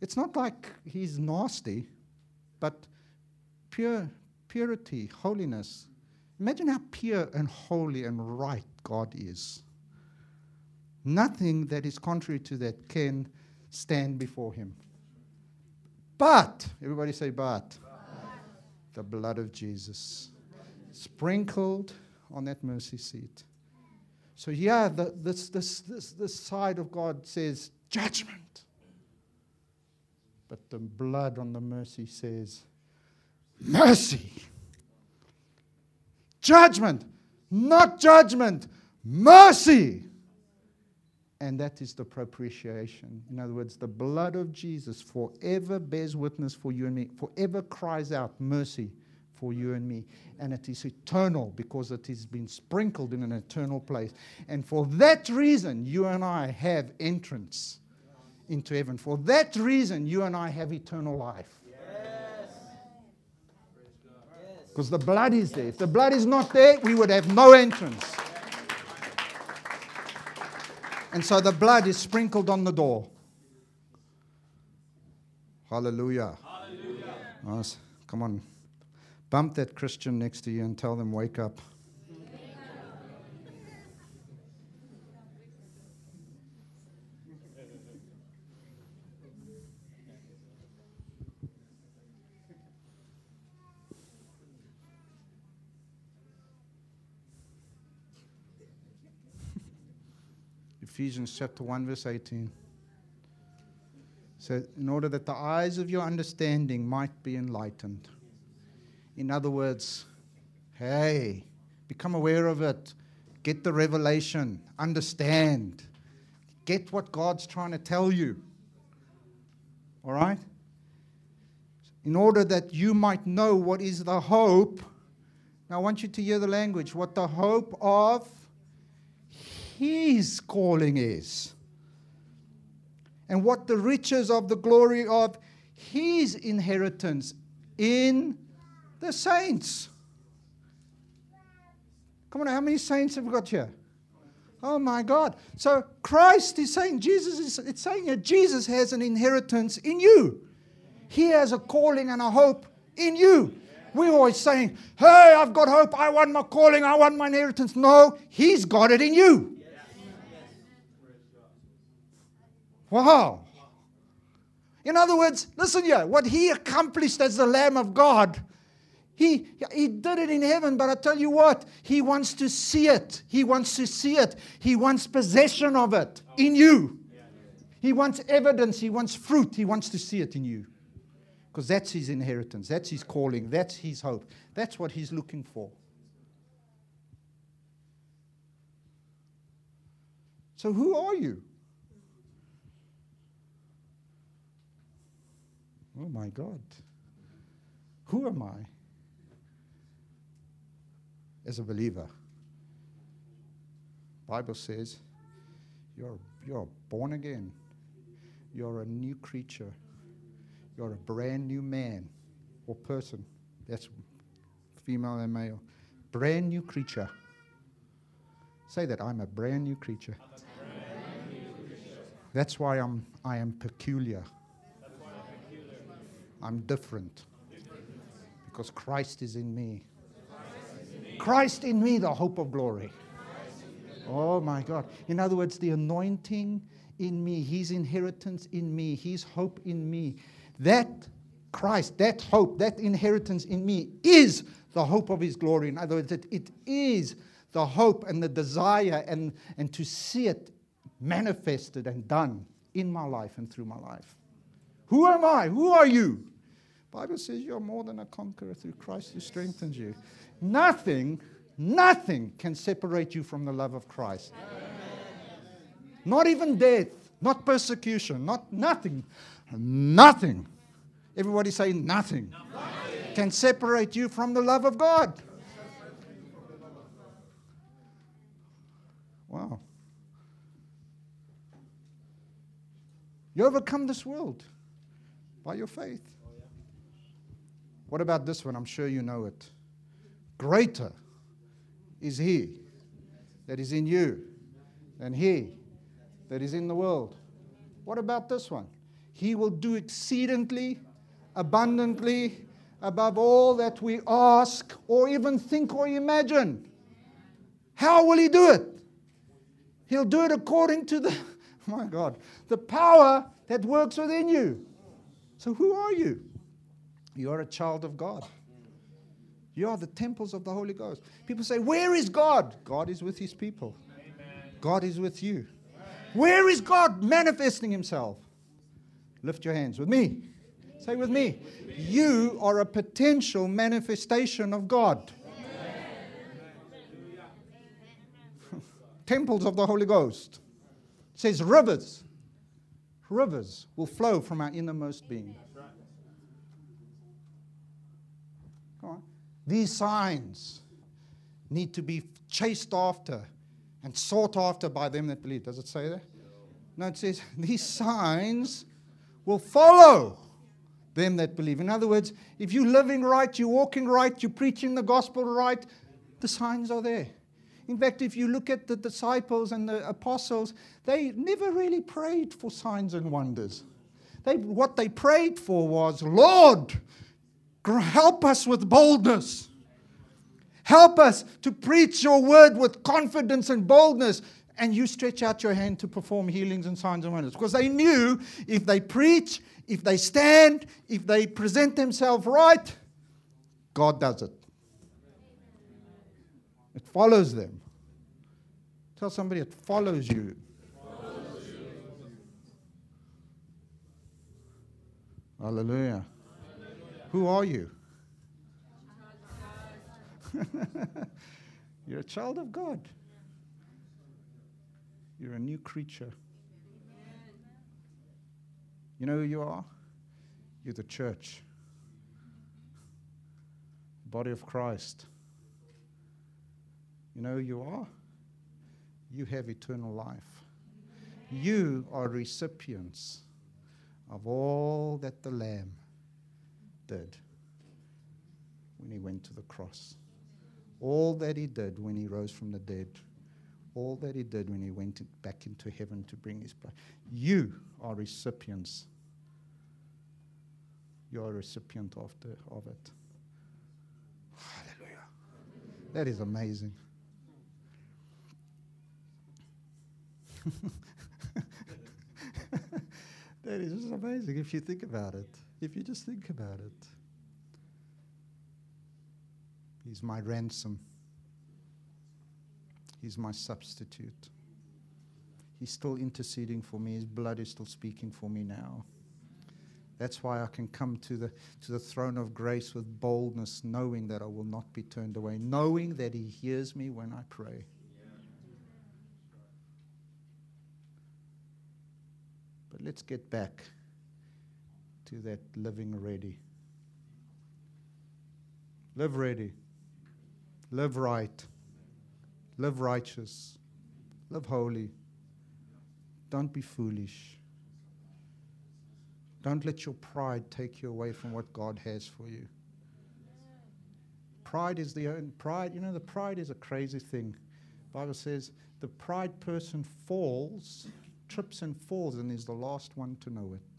It's not like he's nasty, but pure purity, holiness, Imagine how pure and holy and right God is. Nothing that is contrary to that can stand before him. But, everybody say, but. The blood of Jesus sprinkled on that mercy seat. So, yeah, the, this, this, this, this side of God says judgment. But the blood on the mercy says mercy. Judgment, not judgment, mercy. And that is the propitiation. In other words, the blood of Jesus forever bears witness for you and me, forever cries out mercy for you and me. And it is eternal because it has been sprinkled in an eternal place. And for that reason, you and I have entrance into heaven. For that reason, you and I have eternal life. Because the blood is there. If the blood is not there, we would have no entrance. And so the blood is sprinkled on the door. Hallelujah. Hallelujah. Nice. Come on. Bump that Christian next to you and tell them, wake up. <laughs> Ephesians chapter 1, verse 18. So, in order that the eyes of your understanding might be enlightened. In other words, hey, become aware of it. Get the revelation. Understand. Get what God's trying to tell you. All right? In order that you might know what is the hope. Now, I want you to hear the language. What the hope of his calling is and what the riches of the glory of his inheritance in the saints. Come on, how many saints have we got here? Oh my God. So Christ is saying, Jesus is it's saying that Jesus has an inheritance in you. He has a calling and a hope in you. We're always saying, Hey, I've got hope. I want my calling. I want my inheritance. No, He's got it in you. Wow. In other words, listen here, what he accomplished as the Lamb of God, he, he did it in heaven, but I tell you what, he wants to see it. He wants to see it. He wants possession of it in you. He wants evidence. He wants fruit. He wants to see it in you. Because that's his inheritance. That's his calling. That's his hope. That's what he's looking for. So, who are you? Oh my God. Who am I as a believer? Bible says you're, you're born again. You're a new creature. You're a brand new man or person. That's female and male. Brand new creature. Say that I'm a brand new creature. That's why I'm I am peculiar. I'm different. Because Christ is in me. Christ in me, the hope of glory. Oh my God. In other words, the anointing in me, His inheritance in me, His hope in me. That Christ, that hope, that inheritance in me is the hope of His glory. In other words, it, it is the hope and the desire and, and to see it manifested and done in my life and through my life. Who am I? Who are you? Bible says you're more than a conqueror through Christ who strengthens you. Nothing, nothing can separate you from the love of Christ. Not even death, not persecution, not nothing. Nothing. Everybody say nothing. nothing. Can separate you from the love of God. Wow. You overcome this world by your faith. What about this one? I'm sure you know it. Greater is He that is in you than He that is in the world. What about this one? He will do exceedingly, abundantly, above all that we ask or even think or imagine. How will He do it? He'll do it according to the, <laughs> my God, the power that works within you. So, who are you? You are a child of God. You are the temples of the Holy Ghost. People say, Where is God? God is with His people. Amen. God is with you. Where is God manifesting himself? Lift your hands with me. Say with me. You are a potential manifestation of God. <laughs> Temples of the Holy Ghost. It says rivers. Rivers will flow from our innermost being. Come on. These signs need to be chased after and sought after by them that believe. Does it say that? No, it says <laughs> these signs will follow them that believe. In other words, if you're living right, you're walking right, you're preaching the gospel right, the signs are there. In fact, if you look at the disciples and the apostles, they never really prayed for signs and wonders. They, what they prayed for was, Lord, help us with boldness. Help us to preach your word with confidence and boldness. And you stretch out your hand to perform healings and signs and wonders. Because they knew if they preach, if they stand, if they present themselves right, God does it. It follows them. Tell somebody it follows you. Hallelujah. Who are you? <laughs> You're a child of God. You're a new creature. You know who you are? You're the church, body of Christ. You know who you are? You have eternal life. You are recipients of all that the Lamb did when he went to the cross all that he did when he rose from the dead, all that he did when he went back into heaven to bring his blood. You are recipients. You're a recipient of, the, of it. Hallelujah. That is amazing. <laughs> that is just amazing if you think about it. If you just think about it. He's my ransom. He's my substitute. He's still interceding for me. His blood is still speaking for me now. That's why I can come to the, to the throne of grace with boldness, knowing that I will not be turned away, knowing that He hears me when I pray. But let's get back to that living ready. Live ready. Live right. Live righteous. Live holy. Don't be foolish. Don't let your pride take you away from what God has for you. Pride is the own pride, you know, the pride is a crazy thing. Bible says the pride person falls, trips and falls, and is the last one to know it.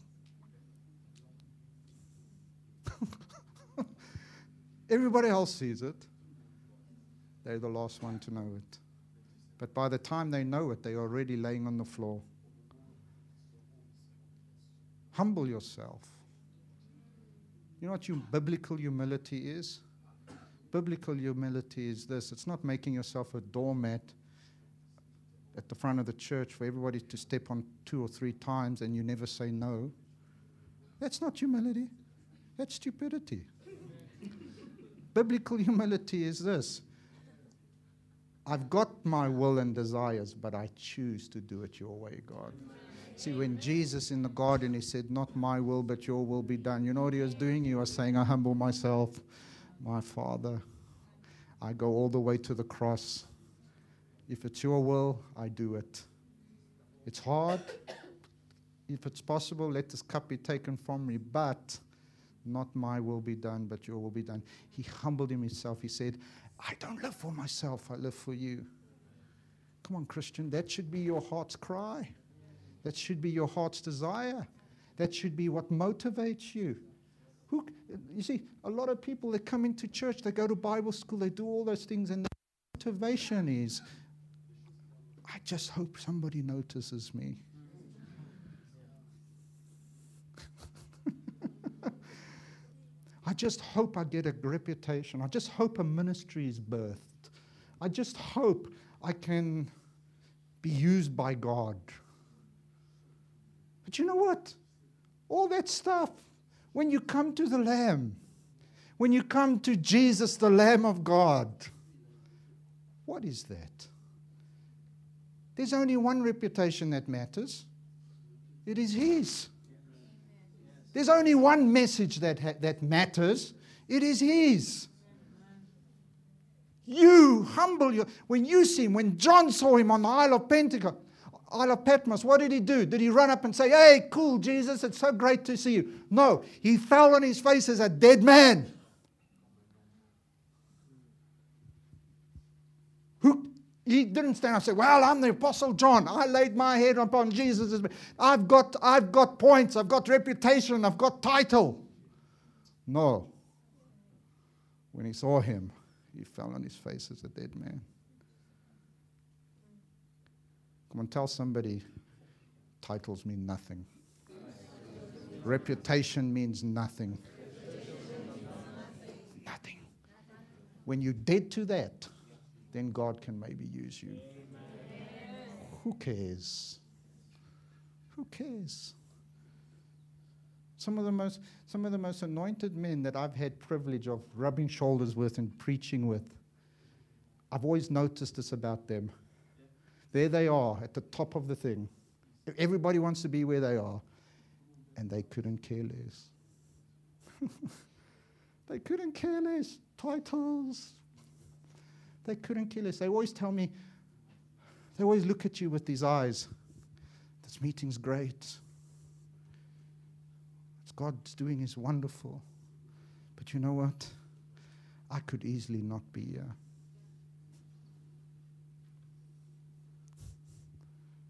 Everybody else sees it. They're the last one to know it. But by the time they know it, they're already laying on the floor. Humble yourself. You know what you, biblical humility is? Biblical humility is this it's not making yourself a doormat at the front of the church for everybody to step on two or three times and you never say no. That's not humility, that's stupidity. Biblical <laughs> humility is this I've got my will and desires, but I choose to do it your way, God. See, when Jesus in the garden, he said, Not my will, but your will be done. You know what he was doing? He was saying, I humble myself, my Father. I go all the way to the cross. If it's your will, I do it. It's hard. If it's possible, let this cup be taken from me, but not my will be done, but your will be done. He humbled himself. He said, I don't live for myself, I live for you. Come on, Christian, that should be your heart's cry. That should be your heart's desire. That should be what motivates you. Who, you see, a lot of people that come into church, they go to Bible school, they do all those things, and the motivation is, I just hope somebody notices me. I just hope I get a reputation. I just hope a ministry is birthed. I just hope I can be used by God. But you know what? All that stuff, when you come to the Lamb, when you come to Jesus, the Lamb of God, what is that? There's only one reputation that matters it is His. There's only one message that, ha- that matters it is His. You humble your. When you see him, when John saw him on the Isle of Pentecost, Isle of Patmos, what did he do? Did he run up and say, Hey, cool, Jesus, it's so great to see you? No, he fell on his face as a dead man. Who, he didn't stand up and say, Well, I'm the Apostle John. I laid my head upon Jesus. I've got, I've got points, I've got reputation, I've got title. No. When he saw him, he fell on his face as a dead man. Come on, tell somebody titles mean nothing. Reputation means nothing. Nothing. When you're dead to that, then God can maybe use you. Who cares? Who cares? Some of the most some of the most anointed men that I've had privilege of rubbing shoulders with and preaching with. I've always noticed this about them. There they are at the top of the thing. Everybody wants to be where they are, and they couldn't care less. <laughs> they couldn't care less. Titles, they couldn't kill us. They always tell me, they always look at you with these eyes. This meeting's great. It's God's doing is wonderful. But you know what? I could easily not be here.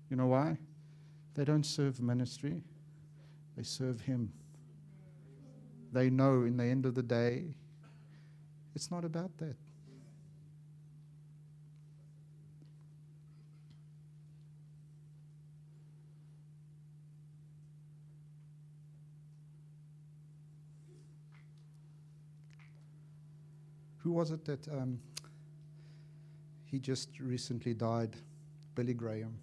You know why? They don't serve ministry, they serve Him. They know in the end of the day, it's not about that. Who was it that um, he just recently died? Billy Graham.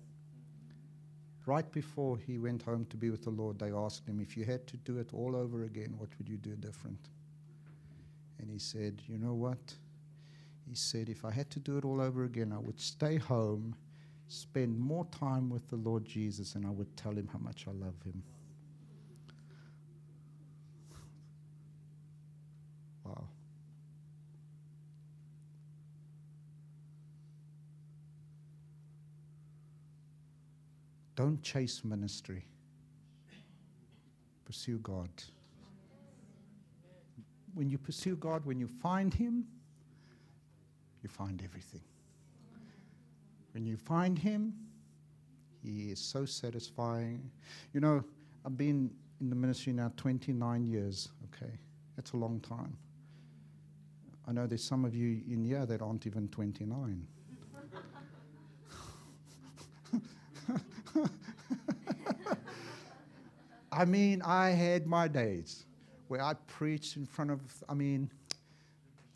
Right before he went home to be with the Lord, they asked him, If you had to do it all over again, what would you do different? And he said, You know what? He said, If I had to do it all over again, I would stay home, spend more time with the Lord Jesus, and I would tell him how much I love him. Don't chase ministry. Pursue God. When you pursue God, when you find Him, you find everything. When you find Him, He is so satisfying. You know, I've been in the ministry now 29 years, okay? That's a long time. I know there's some of you in here that aren't even 29. I mean, I had my days where I preached in front of, I mean,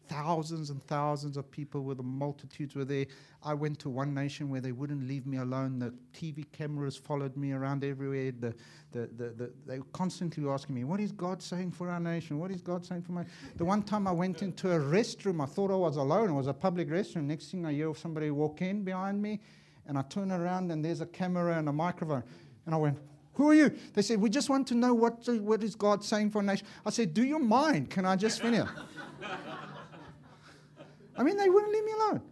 thousands and thousands of people where the multitudes were there. I went to one nation where they wouldn't leave me alone. The TV cameras followed me around everywhere. The, the, the, the, they were constantly asking me, What is God saying for our nation? What is God saying for my. The one time I went into a restroom, I thought I was alone. It was a public restroom. Next thing I hear somebody walk in behind me, and I turn around, and there's a camera and a microphone. And I went, who are you? They said, We just want to know what, what is God saying for a nation. I said, Do you mind? Can I just finish? I mean, they wouldn't leave me alone.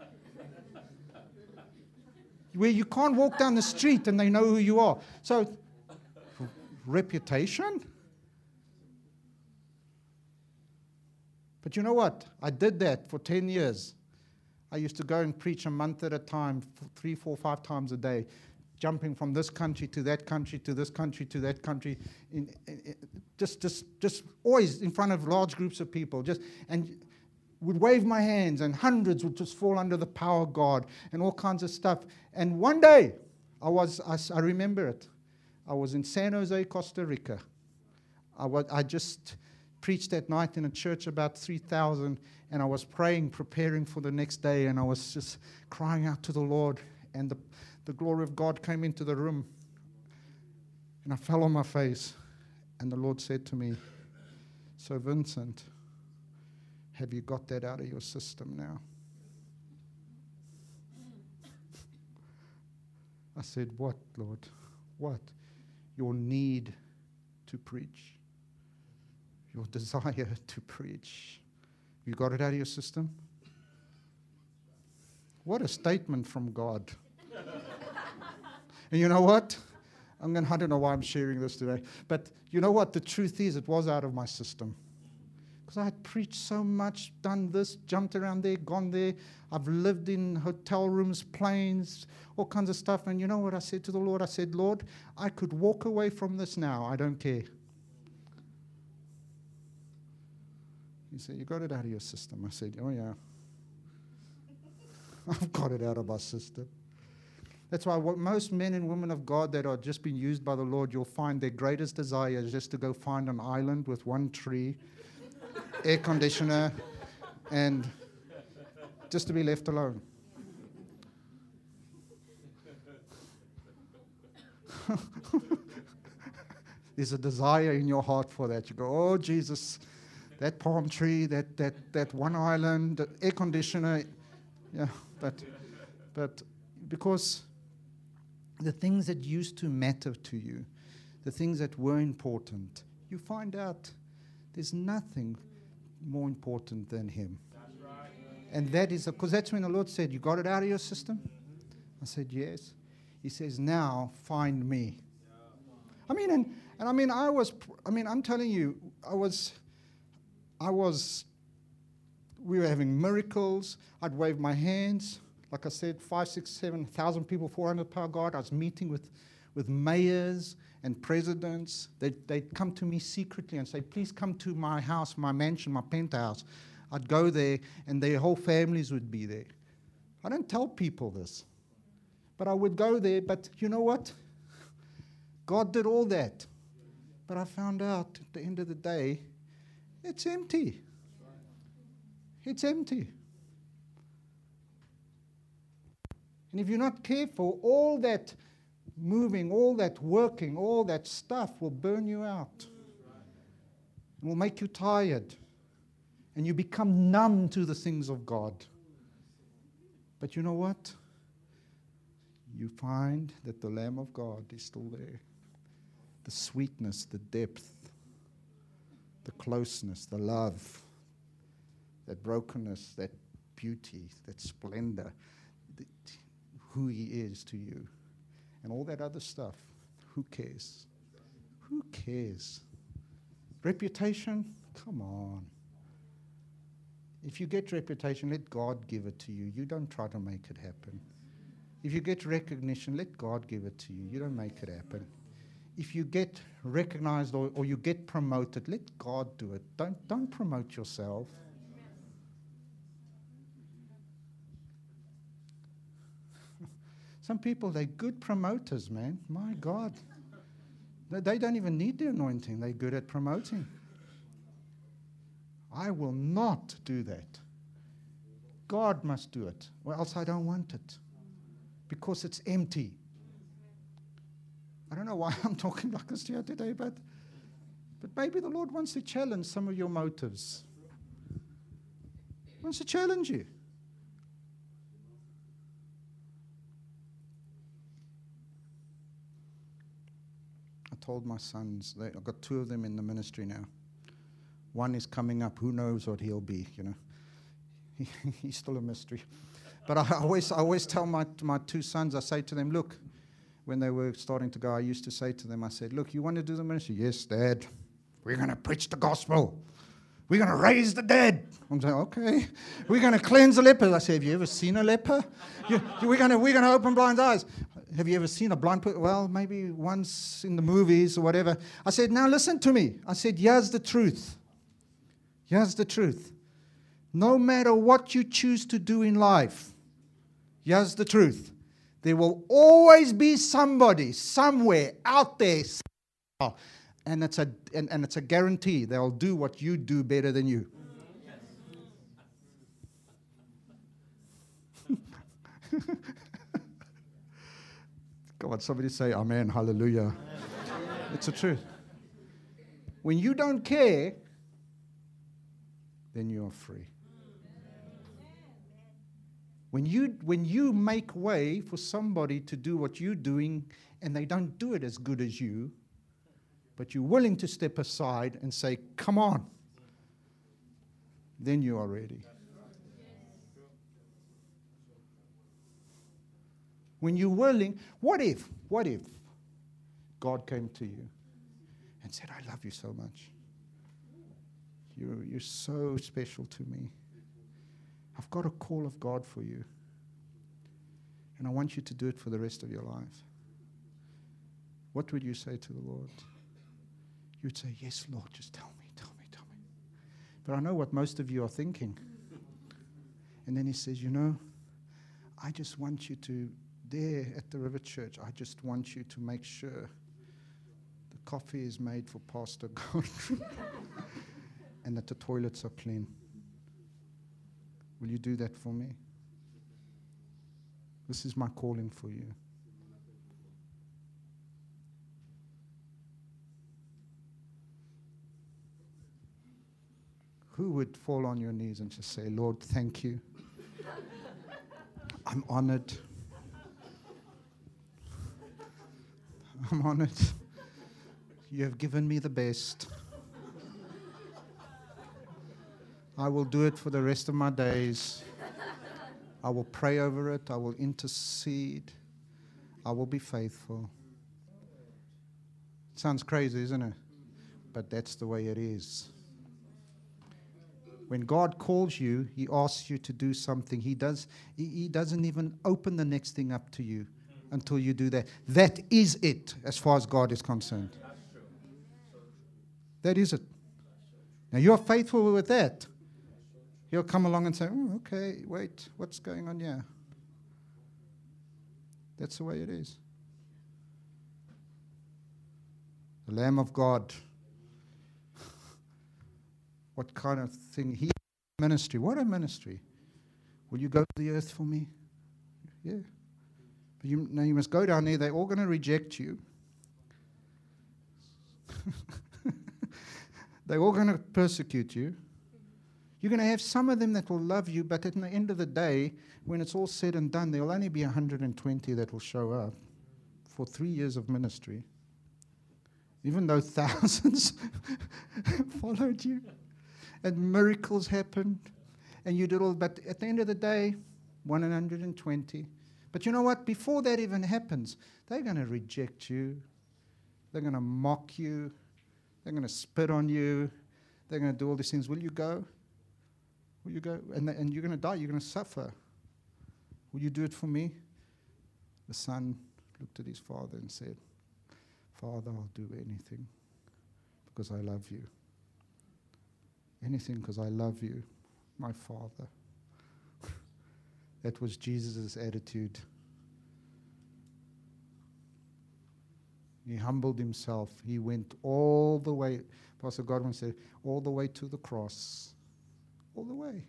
Where you can't walk down the street and they know who you are. So, reputation? But you know what? I did that for 10 years. I used to go and preach a month at a time, three, four, five times a day, jumping from this country to that country to this country to that country, in, in, in, just, just, just always in front of large groups of people. Just and would wave my hands, and hundreds would just fall under the power of God, and all kinds of stuff. And one day, I was, I, I remember it. I was in San Jose, Costa Rica. I, was, I just preached that night in a church about 3,000, and I was praying, preparing for the next day, and I was just crying out to the Lord. And the, the glory of God came into the room. And I fell on my face. And the Lord said to me, So, Vincent, have you got that out of your system now? I said, What, Lord? What? Your need to preach, your desire to preach. You got it out of your system? What a statement from God. And you know what? I'm gonna, I don't know why I'm sharing this today, but you know what? The truth is, it was out of my system. Because I had preached so much, done this, jumped around there, gone there. I've lived in hotel rooms, planes, all kinds of stuff. And you know what I said to the Lord? I said, Lord, I could walk away from this now. I don't care. He said, You got it out of your system. I said, Oh, yeah. <laughs> I've got it out of my system. That's why most men and women of God that are just being used by the Lord, you'll find their greatest desire is just to go find an island with one tree, air conditioner, and just to be left alone. <laughs> There's a desire in your heart for that. You go, oh, Jesus, that palm tree, that, that, that one island, air conditioner. Yeah, but, but because the things that used to matter to you, the things that were important, you find out there's nothing more important than Him. And that is because that's when the Lord said, You got it out of your system? I said, Yes. He says, Now find me. I mean, and, and I mean, I was, I mean, I'm telling you, I was, I was, we were having miracles. I'd wave my hands like I said, five, six, seven thousand people, 400 power God. I was meeting with, with mayors and presidents. They'd, they'd come to me secretly and say, please come to my house, my mansion, my penthouse. I'd go there and their whole families would be there. I don't tell people this, but I would go there. But you know what? God did all that. But I found out at the end of the day, it's empty. It's empty. And if you're not careful, all that moving, all that working, all that stuff will burn you out. It will make you tired. And you become numb to the things of God. But you know what? You find that the Lamb of God is still there. The sweetness, the depth, the closeness, the love, that brokenness, that beauty, that splendor, who He is to you. And all that other stuff, who cares? Who cares? Reputation? Come on. If you get reputation, let God give it to you. You don't try to make it happen. If you get recognition, let God give it to you. You don't make it happen. If you get recognized or, or you get promoted, let God do it. Don't, don't promote yourself. Some people, they're good promoters, man. My God. They don't even need the anointing, they're good at promoting. I will not do that. God must do it, or else I don't want it because it's empty. I don't know why <laughs> I'm talking like this here today, but, but maybe the Lord wants to challenge some of your motives. He wants to challenge you. Told my sons, they, I've got two of them in the ministry now. One is coming up. Who knows what he'll be, you know. He, <laughs> he's still a mystery. But I always, I always tell my, my two sons, I say to them, look, when they were starting to go, I used to say to them, I said, look, you want to do the ministry? Yes, Dad. We're going to preach the gospel. We're going to raise the dead. I'm saying, okay. We're going to cleanse the lepers. I said, have you ever seen a leper? You, we're going to we're going to open blind eyes. Have you ever seen a blind person? Well, maybe once in the movies or whatever. I said, now listen to me. I said, here's the truth. Here's the truth. No matter what you choose to do in life, here's the truth. There will always be somebody somewhere out there, and it's a, and, and it's a guarantee they'll do what you do better than you. <laughs> On, somebody say Amen, Hallelujah. It's the truth. When you don't care, then you are free. When you, when you make way for somebody to do what you're doing and they don't do it as good as you, but you're willing to step aside and say, Come on, then you are ready. When you're willing, what if, what if God came to you and said, I love you so much? You're, you're so special to me. I've got a call of God for you. And I want you to do it for the rest of your life. What would you say to the Lord? You'd say, Yes, Lord, just tell me, tell me, tell me. But I know what most of you are thinking. And then he says, You know, I just want you to, there at the River Church, I just want you to make sure the coffee is made for Pastor <laughs> God and that the toilets are clean. Will you do that for me? This is my calling for you. Who would fall on your knees and just say, Lord, thank you? I'm honored. <laughs> I'm honored. You have given me the best. I will do it for the rest of my days. I will pray over it. I will intercede. I will be faithful. Sounds crazy, isn't it? But that's the way it is. When God calls you, He asks you to do something. He does. He, he doesn't even open the next thing up to you until you do that. That is it, as far as God is concerned. That is it. Now you're faithful with that. He'll come along and say, oh, okay, wait, what's going on here? That's the way it is. The Lamb of God. <laughs> what kind of thing he ministry. What a ministry. Will you go to the earth for me? Yeah. But you, now you must go down there. They're all going to reject you. <laughs> They're all going to persecute you. You're going to have some of them that will love you, but at the end of the day, when it's all said and done, there'll only be 120 that will show up for three years of ministry. Even though <laughs> thousands <laughs> followed you and miracles happened and you did all, but at the end of the day, 120. But you know what? Before that even happens, they're going to reject you. They're going to mock you. They're going to spit on you. They're going to do all these things. Will you go? Will you go? And, and you're going to die. You're going to suffer. Will you do it for me? The son looked at his father and said, Father, I'll do anything because I love you. Anything because I love you, my father. That was Jesus' attitude. He humbled himself. He went all the way, Pastor Godwin said, all the way to the cross. All the way.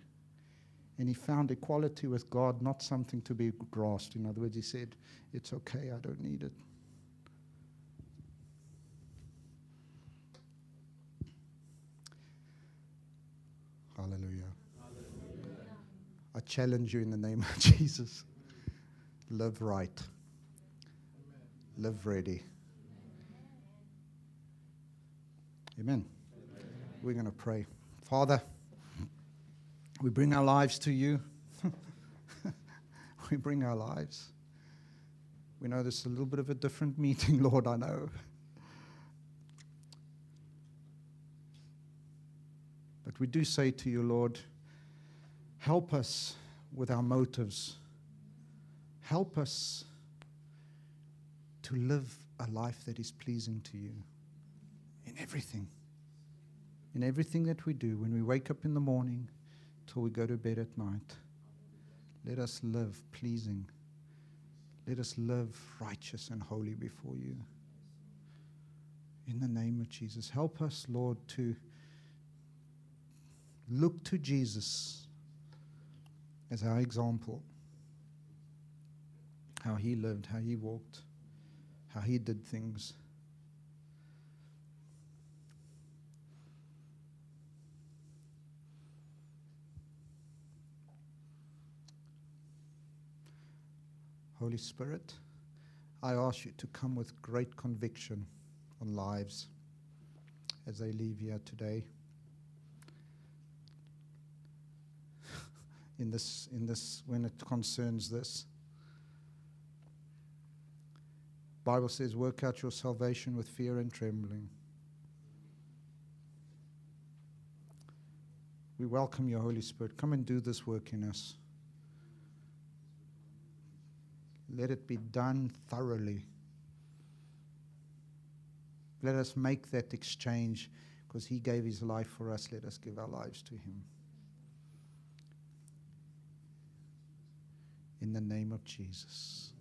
And he found equality with God not something to be grasped. In other words, he said, It's okay, I don't need it. Hallelujah. Hallelujah. I challenge you in the name of <laughs> Jesus. Live right. Live ready. Amen. Amen. We're going to pray. Father, we bring our lives to you. <laughs> we bring our lives. We know this is a little bit of a different meeting, <laughs> Lord, I know. But we do say to you, Lord, help us with our motives. Help us to live a life that is pleasing to you in everything. In everything that we do, when we wake up in the morning till we go to bed at night, let us live pleasing. Let us live righteous and holy before you. In the name of Jesus, help us, Lord, to look to Jesus as our example. How he lived, how he walked, how he did things. Holy Spirit, I ask you to come with great conviction on lives as they leave here today. In this, in this, when it concerns this. Bible says, work out your salvation with fear and trembling. We welcome your Holy Spirit. Come and do this work in us. Let it be done thoroughly. Let us make that exchange because He gave His life for us. Let us give our lives to Him. In the name of Jesus.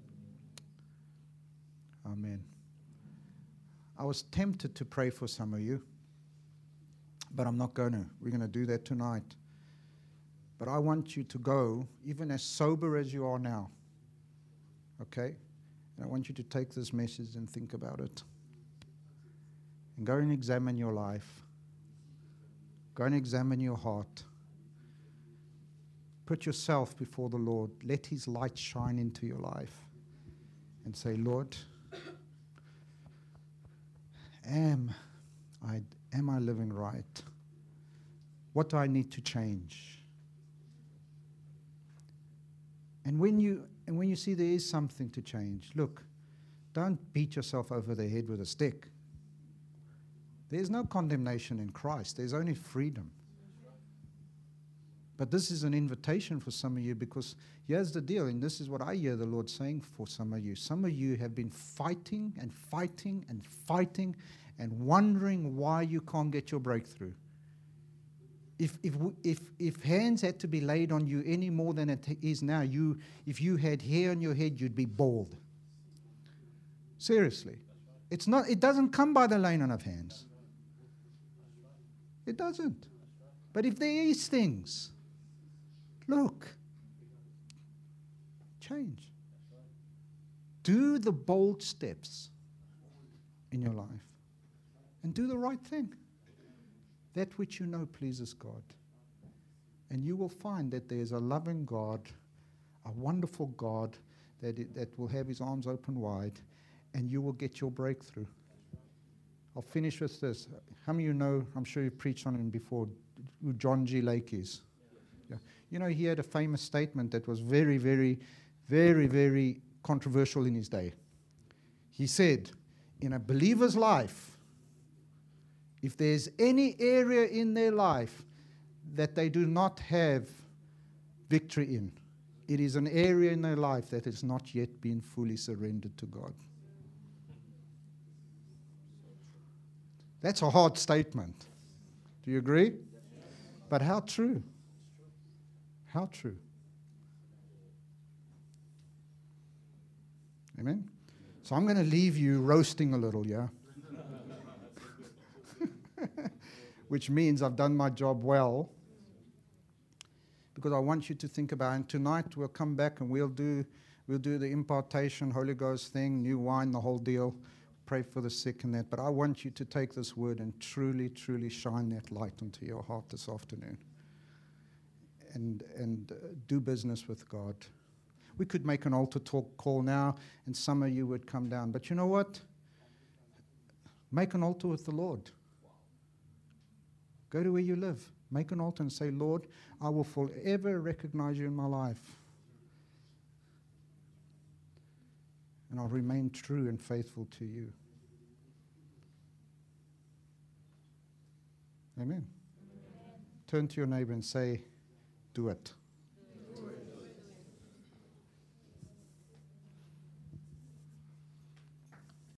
Amen. I was tempted to pray for some of you, but I'm not going to. We're going to do that tonight. But I want you to go, even as sober as you are now. Okay? And I want you to take this message and think about it. And go and examine your life. Go and examine your heart. Put yourself before the Lord. Let His light shine into your life. And say, Lord, am I, am I living right? What do I need to change? And when you and when you see there is something to change, look, don't beat yourself over the head with a stick. There's no condemnation in Christ, there's only freedom. But this is an invitation for some of you because here's the deal, and this is what I hear the Lord saying for some of you. Some of you have been fighting and fighting and fighting and wondering why you can't get your breakthrough if, if, if, if hands had to be laid on you any more than it is now, you, if you had hair on your head, you'd be bald. Seriously. It's not, it doesn't come by the laying on of hands. It doesn't. But if there is things, look, change. Do the bold steps in your life and do the right thing. That which you know pleases God. And you will find that there's a loving God, a wonderful God that, it, that will have his arms open wide, and you will get your breakthrough. I'll finish with this. How many of you know, I'm sure you've preached on him before, who John G. Lake is? You know, he had a famous statement that was very, very, very, very controversial in his day. He said, in a believer's life, if there's any area in their life that they do not have victory in, it is an area in their life that has not yet been fully surrendered to God. That's a hard statement. Do you agree? But how true? How true? Amen? So I'm going to leave you roasting a little, yeah? <laughs> Which means I've done my job well. Because I want you to think about it. And tonight we'll come back and we'll do, we'll do the impartation, Holy Ghost thing, new wine, the whole deal. Pray for the sick and that. But I want you to take this word and truly, truly shine that light into your heart this afternoon. And, and do business with God. We could make an altar talk call now, and some of you would come down. But you know what? Make an altar with the Lord. Go to where you live. Make an altar and say, Lord, I will forever recognize you in my life. And I'll remain true and faithful to you. Amen. Amen. Turn to your neighbor and say, Do it.